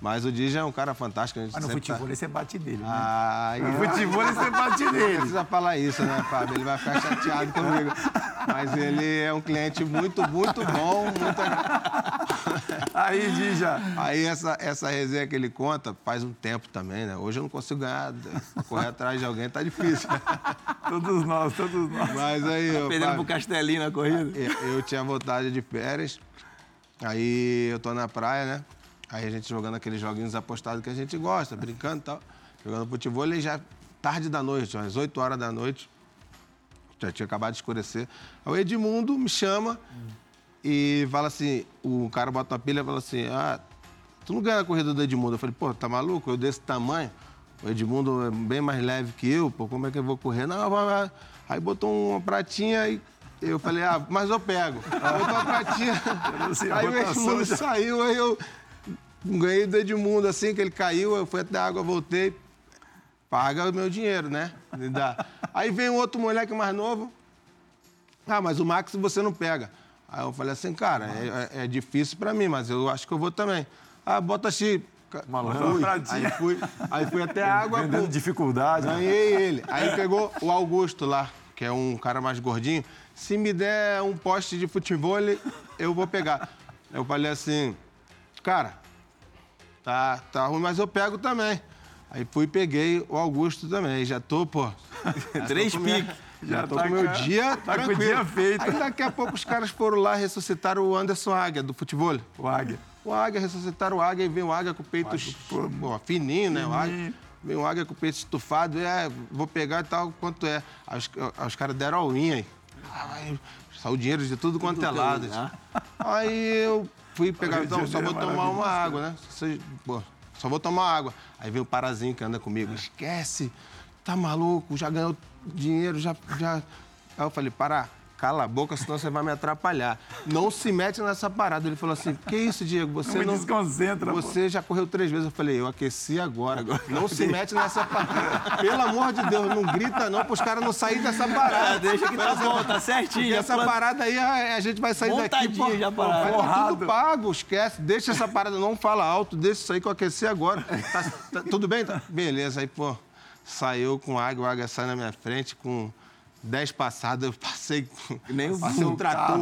Mas o Dija é um cara fantástico. A gente Mas no tá- futebol você bate dele, né? Ah, No e- futebol você bate não dele. precisa falar isso, né, Fábio? Ele vai ficar chateado comigo. Mas ele é um cliente muito, muito bom. Muito... Aí, Dija. Aí essa, essa resenha que ele conta faz um tempo também, né? Hoje eu não consigo ganhar, correr atrás de alguém tá difícil. Todos nós, todos nós. Mas aí, ô, Perdendo Fábio, pro Castelinho na corrida. eu, eu tinha voltado de férias, aí eu tô na praia, né? Aí a gente jogando aqueles joguinhos apostados que a gente gosta, brincando e tal. Jogando futebol e já tarde da noite, às 8 horas da noite. Já tinha acabado de escurecer. Aí o Edmundo me chama e fala assim: o cara bota uma pilha e fala assim: ah, tu não ganha a corrida do Edmundo. Eu falei, pô, tá maluco? Eu desse tamanho. O Edmundo é bem mais leve que eu, pô, como é que eu vou correr? Não, vai, vai. Aí botou uma pratinha e eu falei, ah, mas eu pego. Botou a pratinha. aí o Edmundo saiu, aí eu ganhei do Edmundo assim, que ele caiu, eu fui até a água, voltei. Paga o meu dinheiro, né? Me dá. Aí vem um outro moleque mais novo. Ah, mas o Max você não pega. Aí eu falei assim, cara, é, é- é difícil pra mim, mas eu acho que eu vou também. Ah, bota X. Malandro, Fui. Aí fui, aí fui até a água. Vendendo pô, dificuldade. né? Ganhei ele. Aí pegou o Augusto lá, que é um cara mais gordinho. Se me der um poste de futebol, eu vou pegar. Eu falei assim, cara, tá, tá ruim, mas eu pego também. Aí fui e peguei o Augusto também. Já tô, pô. Três piques. Já tô tá com o meu dia tá com o dia feito. Aí daqui a pouco os caras foram lá ressuscitar o Anderson Águia, do futebol. O Águia. O Águia, ressuscitaram o Águia e veio o Águia com o peito pô, fininho, né? O Águia, veio o Águia com o peito estufado, é, vou pegar e tal, quanto é. Aí os, os caras deram a unha aí. Aí, Saiu dinheiro de tudo quanto é lado. Aí eu fui pegar, então, só vou tomar uma água, né? Só, pô, só vou tomar água. Aí vem o Parazinho que anda comigo. Esquece, tá maluco, já ganhou dinheiro, já. já... Aí eu falei, Pará, cala a boca, senão você vai me atrapalhar. Não se mete nessa parada. Ele falou assim, que isso, Diego? Você Não me não... desconcentra, pô. Você já correu três vezes. Eu falei, eu aqueci agora. Não se mete nessa parada. Pelo amor de Deus, não grita não, pros caras não saírem dessa parada. Ah, deixa que tá bom, tá certinho. Essa planta- parada aí, a, gente vai sair daqui. Montadinho já parada. Vai tá tudo pago, esquece. Deixa essa parada, não fala alto, deixa isso aí que eu aqueci agora. Tá- tá- tudo bem? Tá- Beleza, aí, pô, saiu com água, a água sai na minha frente com 10 passadas, eu passei, Nem o passei um trator,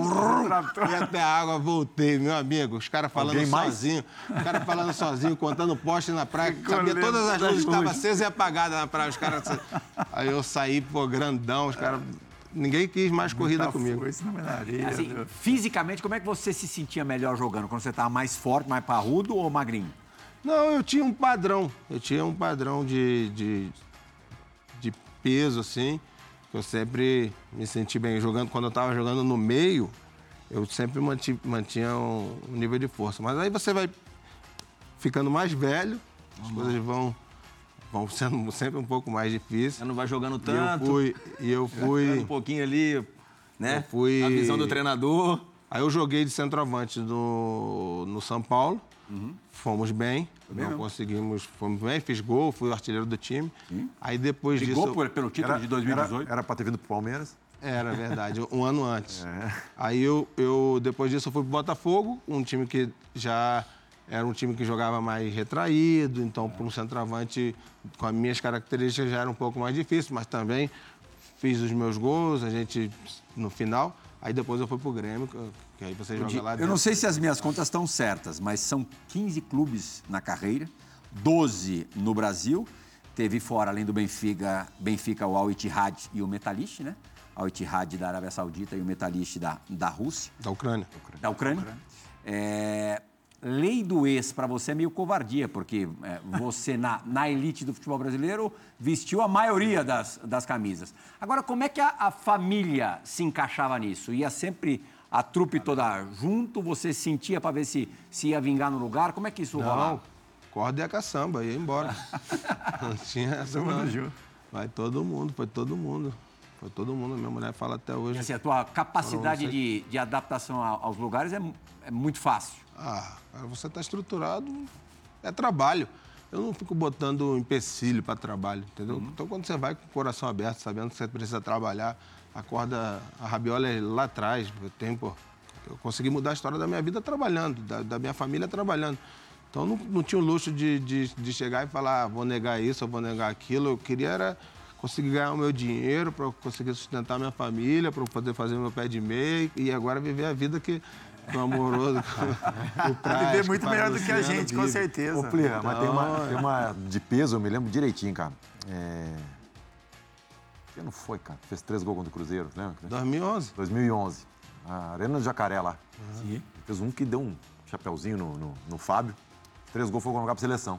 fui até a água, voltei, meu amigo, os caras falando Alguém mais? sozinho, os caras falando sozinho, contando poste na praia, sabia lendo todas as luzes que estavam acesas e apagadas na praia, os caras... Aí eu saí, pô, grandão, os caras... Ninguém quis mais corrida comigo. Menaria. Assim, fisicamente, como é que você se sentia melhor jogando? Quando você estava mais forte, mais parrudo ou magrinho? Não, eu tinha um padrão. Eu tinha um padrão de, de, de peso, assim, que eu sempre me senti bem jogando. Quando eu estava jogando no meio, eu sempre manti- mantinha um, um nível de força. Mas aí você vai ficando mais velho, as coisas vão, vão sendo sempre um pouco mais difíceis. Você não vai jogando E eu tanto, fui, e eu jogando fui, um pouquinho ali, né? Eu fui- A visão do treinador. Aí eu joguei de centroavante no, no São Paulo. Fomos bem, não conseguimos, fomos bem, fiz gol, fui o artilheiro do time. Aí depois Brigou disso. por- pelo título Era, de 2018? Era, pra ter vindo pro Palmeiras. Era verdade, um ano antes. Aí eu, eu, depois disso, eu fui pro Botafogo, um time que já era um time que jogava mais retraído, então para um centroavante com as minhas características já era um pouco mais difícil, mas também fiz os meus gols, a gente no final. Aí depois eu fui pro Grêmio, que- aí você joga lá Eu dentro. não sei se as minhas contas estão certas, mas são 15 clubes na carreira, 12 no Brasil. Teve fora, além do Benfica, Benfica o Al Ittihad e o Metalist, né? Al Ittihad da Arábia Saudita e o Metalist da, da Rússia, Da Ucrânia. da Ucrânia. É, lei do ex para você é meio covardia, porque é, você, na, na elite do futebol brasileiro, vestiu a maioria das, das camisas. Agora, como é que a, a família se encaixava nisso? Ia sempre a trupe toda junto? Você sentia para ver se, se ia vingar no lugar? Como é que isso Não, rolava? corda e a caçamba, ia embora. não tinha essa não. Vai todo mundo, foi todo mundo. Foi todo mundo, minha mulher fala até hoje. Assim, a tua capacidade Não, de, de adaptação aos lugares é, é muito fácil. Ah, você está estruturado, é trabalho. Eu não fico botando empecilho para trabalho, entendeu? Então, quando você vai com o coração aberto, sabendo que você precisa trabalhar, a corda, a rabiola é lá atrás. Eu, tenho, pô, eu consegui mudar a história da minha vida trabalhando, da, da minha família trabalhando. Então, não, não tinha o luxo de, de, de chegar e falar, ah, vou negar isso, eu vou negar aquilo. Eu queria era conseguir ganhar o meu dinheiro, para conseguir sustentar minha família, para poder fazer meu pé de meia e agora viver a vida que amoroso, o prático, Viver muito melhor do que a gente, com vive. certeza. Ô, Plirra, mas tem uma, Então, tem uma de peso, eu me lembro direitinho, cara. É... Que ano foi, cara? Fez três gols contra o Cruzeiro, lembra? 2011. 2011. A Arena do Jacaré lá. Ele Fez um que deu um chapeuzinho no, no, no Fábio. Três gols foi colocar pra seleção.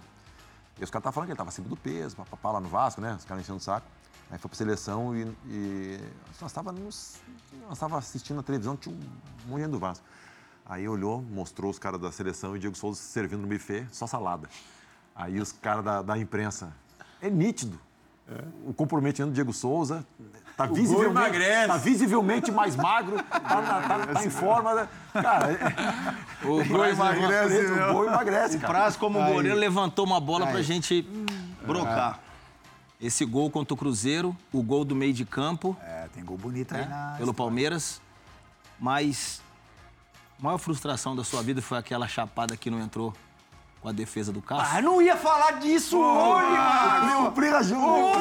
E os caras estavam falando que ele estava acima do peso, papapá lá no Vasco, né? Os caras enchendo o saco. Aí foi pra seleção e, e nós estávamos nós tava assistindo na televisão, tinha um monte do Vasco. Aí olhou, mostrou os caras da seleção e o Diego Souza servindo no buffet, só salada. Aí os caras da, da imprensa. É nítido. O comprometimento do Diego Souza tá visivelmente, tá visivelmente mais magro, tá, na- tá- tá em forma. né? Cara, é- O gol emagrece, o gol emagrece, O cara. Praz, como goleiro, levantou uma bola pra gente brocar. É. Esse gol contra o Cruzeiro, o gol do meio de campo, É, tem gol bonito aí né, na. pelo Palmeiras. Mas a maior frustração da sua vida foi aquela chapada que não entrou com a defesa do Cássio. Ah, eu não ia falar disso hoje, mano! O Plirra Júnior.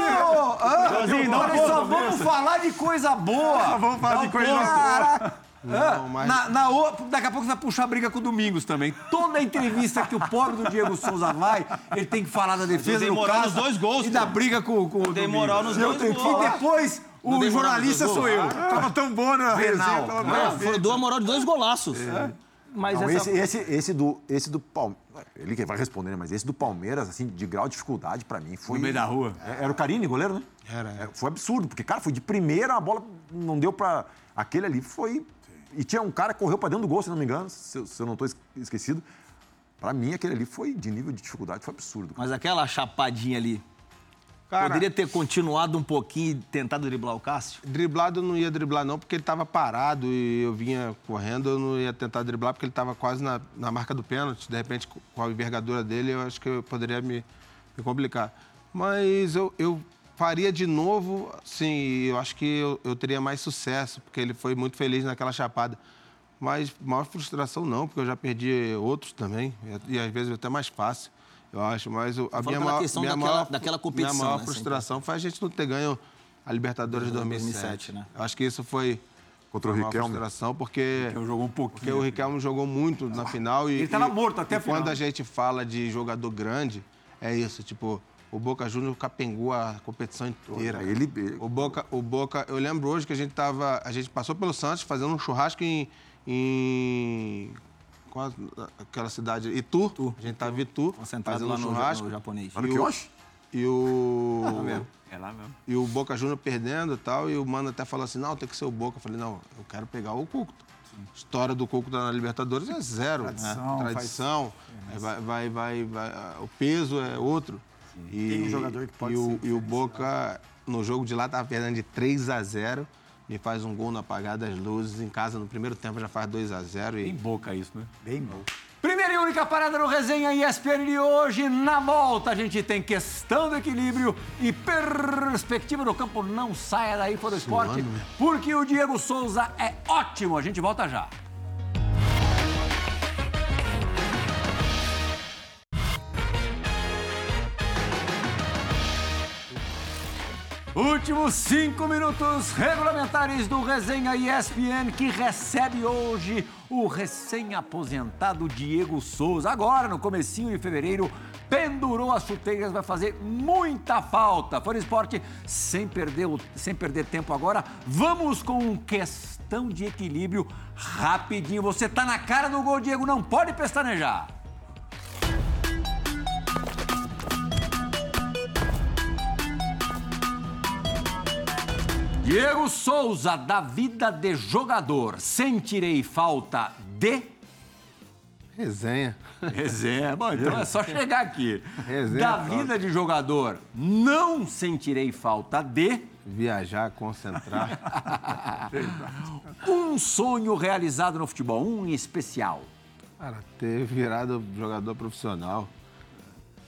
Nós só vamos falar de coisa boa! Vamos falar de coisa Caraca! Não, mas- Na, na daqui a pouco você vai puxar briga com o Domingos também. Toda entrevista que o pobre do Diego Souza vai, ele tem que falar da defesa do moral Cássio nos dois gols, E da briga com, com o Domingos. moral nos eu dois gols. E depois, Não o jornalista sou eu. Tava tão bom na Renal. resenha, tava Não, foi, dou a moral de dois golaços. Mas Não, essa... esse, esse, esse do, esse do Palmeiras. Ele que vai responder, né? Mas esse do Palmeiras, assim, de grau de dificuldade, pra mim, foi. No meio da rua. É, Era o Carini, goleiro, né? Era, É, Foi absurdo, porque, cara, foi de primeira, a bola não deu pra. Aquele ali foi. E tinha um cara que correu pra dentro do gol, se não me engano, se, eu- se eu não tô es- esquecido. Pra mim, aquele ali foi de nível de dificuldade, foi absurdo. Mas aquela chapadinha ali, Cara, Poderia ter continuado um pouquinho e tentado driblar o Cássio? driblado eu não ia driblar não, porque ele estava parado e eu vinha correndo, eu não ia tentar driblar porque ele estava quase na, na marca do pênalti. De repente, com a envergadura dele, eu acho que eu poderia me, me complicar. Mas eu, eu faria de novo, sim, eu acho que eu, eu teria mais sucesso, porque ele foi muito feliz naquela chapada. Mas maior frustração não, porque eu já perdi outros também, e, e às vezes até mais fácil, eu acho. Mas o- a minha maior, questão minha daquela- maior, daquela competição, minha maior né, frustração foi a gente não ter ganho a Libertadores de 2007. 2007, né? Eu acho que isso foi Contra o Riquelme. frustração, porque, jogou um pouquinho. porque o Riquelme jogou muito na final. E, Ele tava e- morto até e a final. quando a gente fala de jogador grande, é isso, tipo... O Boca Júnior capengou a competição inteira. Ele- ele- O Boca, o Boca, eu lembro hoje que a gente tava, a gente passou pelo Santos fazendo um churrasco em, em qual a- aquela cidade, Itu. A gente tava em Itu, Concentrado fazendo lá um no, churrasco. no japonês. Olha E que o- hoje. E o É lá mesmo. e o Boca Júnior perdendo e tal, e o mano até falou assim: não, tem que ser o Boca. Eu falei: não, eu quero pegar o Cúcuta. História do Cúcuta na Libertadores é zero. Tradição, né? faz Tradição. É, Vai, vai, vai, vai- o peso é outro. E, Tem um jogador que pode e o, E o Boca, no jogo de lá, tava perdendo de 3 a 0 e faz um gol no apagar das luzes. Em casa, no primeiro tempo, já faz 2 a 0 Em e boca isso, né? Bem bom. Primeira e única parada no Resenha ESPN de hoje. Na volta a gente tem questão do equilíbrio e perspectiva no campo. Não saia daí para o esporte, porque o Diego Souza é ótimo. A gente volta já. Últimos cinco minutos regulamentares do Resenha ESPN, que recebe hoje o recém-aposentado Diego Souza. Agora, no comecinho de fevereiro, pendurou as chuteiras, vai fazer muita falta. No esporte sem perder, sem perder tempo agora. Vamos com questão de equilíbrio rapidinho. Você tá na cara do gol, Diego, não pode pestanejar. Diego Souza, da vida de jogador, sentirei falta de. resenha. Resenha. Bom, então é só chegar aqui. Resenha, Da pronto. vida de jogador, não sentirei falta de. Viajar, concentrar. Um sonho realizado no futebol, um em especial. Cara, ter virado jogador profissional,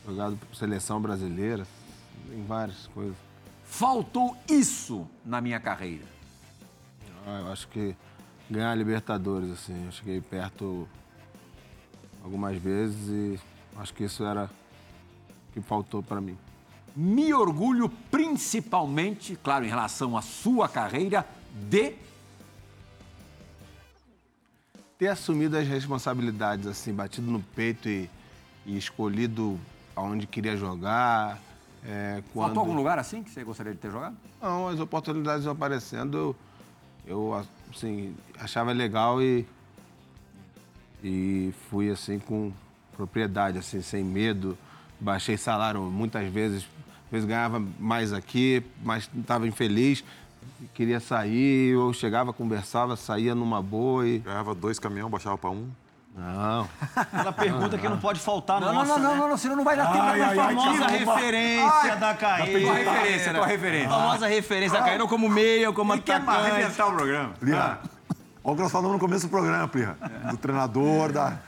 jogado por seleção brasileira, em várias coisas. Faltou isso na minha carreira. Ah, eu acho que ganhar a Libertadores, assim, eu cheguei perto algumas vezes e acho que isso era o que faltou para mim. Me orgulho principalmente, claro, em relação à sua carreira, de. Ter assumido as responsabilidades, assim, batido no peito e, e escolhido aonde queria jogar. É, quando... Faltou algum lugar assim que você gostaria de ter jogado? Não, as oportunidades aparecendo, eu, eu assim, achava legal e, e fui assim com propriedade, assim, sem medo. Baixei salário muitas vezes, às vezes ganhava mais aqui, mas estava infeliz, queria sair, eu chegava, conversava, saía numa boa e. Ganhava dois caminhões, baixava pra um. Não. Aquela pergunta que não pode faltar Não, nossa, não, não, né? não, não, senão não vai dar tempo Ai, da ai, minha ai, famosa famosa que referência da Tua referência, tua referência. Famosa referência da carreira, ou como meia, ou como quer atacante. arrebentar o programa. Plirra. Olha o que nós falamos no começo do programa, Plirra. Do treinador, da.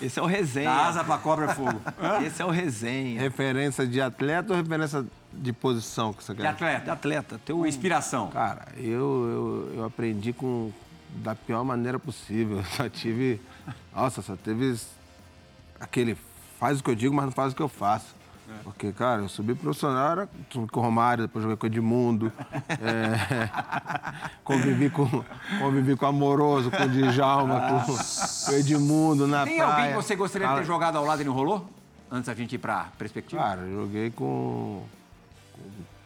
Esse é o resenha. asa pra cobra é fogo. Esse é o resenha. Referência de atleta ou referência de posição que você quer? De atleta. De atleta. Teu Tua inspiração. Cara, eu, eu, eu aprendi com da pior maneira possível. Eu só tive. Nossa, só teve aquele faz o que eu digo, mas não faz o que eu faço. Porque, cara, eu subi profissional, era com o Romário, depois joguei com o Edmundo. é, convivi, com, convivi com o Amoroso, com o Djalma, com o Edmundo na Tem praia. alguém que você gostaria de ter jogado ao lado e não rolou? Antes da gente ir pra perspectiva? Cara, eu joguei com,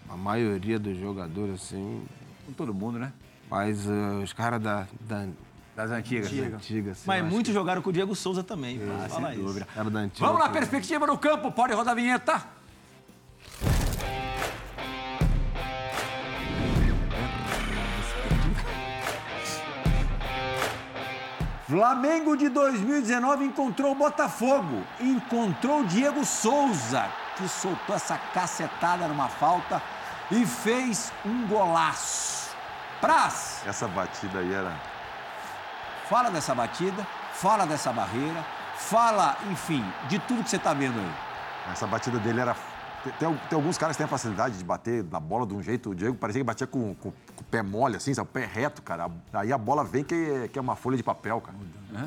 com a maioria dos jogadores, assim. Com todo mundo, né? Mas eh, os caras da, da Das antigas. antiga, assim, Mas eu acho muitos jogaram com o Diego Souza também. Ah, Fala sem isso. dúvida. que Era da antiga. Vamos lá, assim. perspectiva no campo. Pode rodar a vinheta. Flamengo de 2019 encontrou o Botafogo, encontrou o Diego Souza. que soltou essa cacetada numa falta e fez um golaço. Praz, Essa batida aí era. Fala dessa batida, fala dessa barreira, fala, enfim, de tudo que você tá vendo aí. Essa batida dele era. Tem, tem- alguns caras que têm a facilidade de bater na bola de um jeito. O Diego parecia que batia com, com- com o pé mole, assim, sabe? O pé reto, cara. Aí a bola vem que, que é uma folha de papel, cara.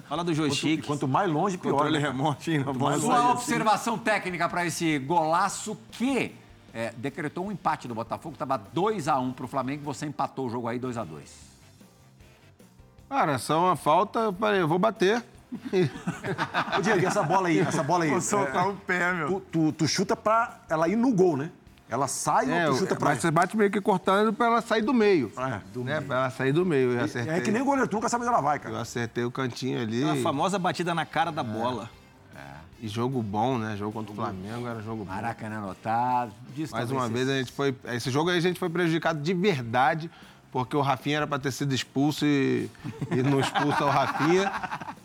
Fala do Quanto, joystick. e quanto mais longe, pior. Controle né? remoto, hein, na bola. mais Sua longe, observação técnica para esse golaço que é, decretou um empate do Botafogo, estava 2 a 1 para o Flamengo, você empatou o jogo aí 2 a 2 Cara, só uma falta, eu falei, eu vou bater. Ô, Diego, e essa bola aí, essa bola aí. Vou soltar é, o pé, meu. tu, tu, tu chuta pra ela ir no gol, né? Ela sai É, ou tu chuta pra mas você bate meio que cortando pra ela sair do meio. É, né? Pra ela sair do meio. Eu acertei, É que nem o goleiro, tu nunca sabe onde ela vai, eu cara. acertei o cantinho ali. A famosa batida na cara da bola. E jogo bom, né? Jogo contra o Flamengo era jogo bom. Maracanã anotado. Mais uma vez a gente foi. Esse jogo aí a gente foi prejudicado de verdade, porque o Rafinha era para ter sido expulso e, e não expulsa o Rafinha.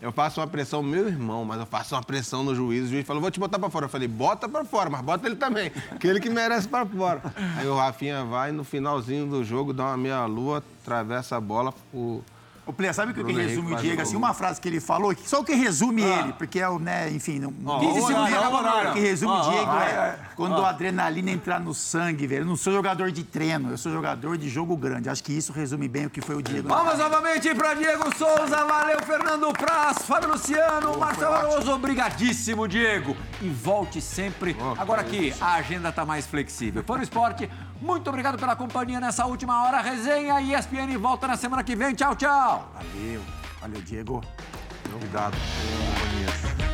Eu faço uma pressão, meu irmão, mas eu faço uma pressão no juiz. O juiz falou: vou te botar para fora. Eu falei: bota para fora, mas bota ele também, que ele que merece para fora. Aí o Rafinha vai no finalzinho do jogo, dá uma meia-lua, atravessa a bola. O, Ô, Plea, sabe o que, que resume o Diego? o Assim, uma frase que ele falou, que- só o que resume ele, porque é o, né, enfim, não, Ó, 15 ó, segundos ó, O que resume o Diego ó, é quando a adrenalina entrar no sangue, velho. Eu não sou jogador de treino, eu sou jogador de jogo grande. Acho que isso resume bem o que foi o Diego. Vamos novamente para Diego Souza, valeu Fernando Praz, Fábio Luciano, Marcelo Araújo, obrigadíssimo Diego. E volte sempre. Agora aqui a agenda tá mais flexível. Fã do Esporte, muito obrigado pela companhia nessa última hora. Resenha e ESPN volta na semana que vem. Tchau, tchau. Valeu, valeu, Diego. Companhias.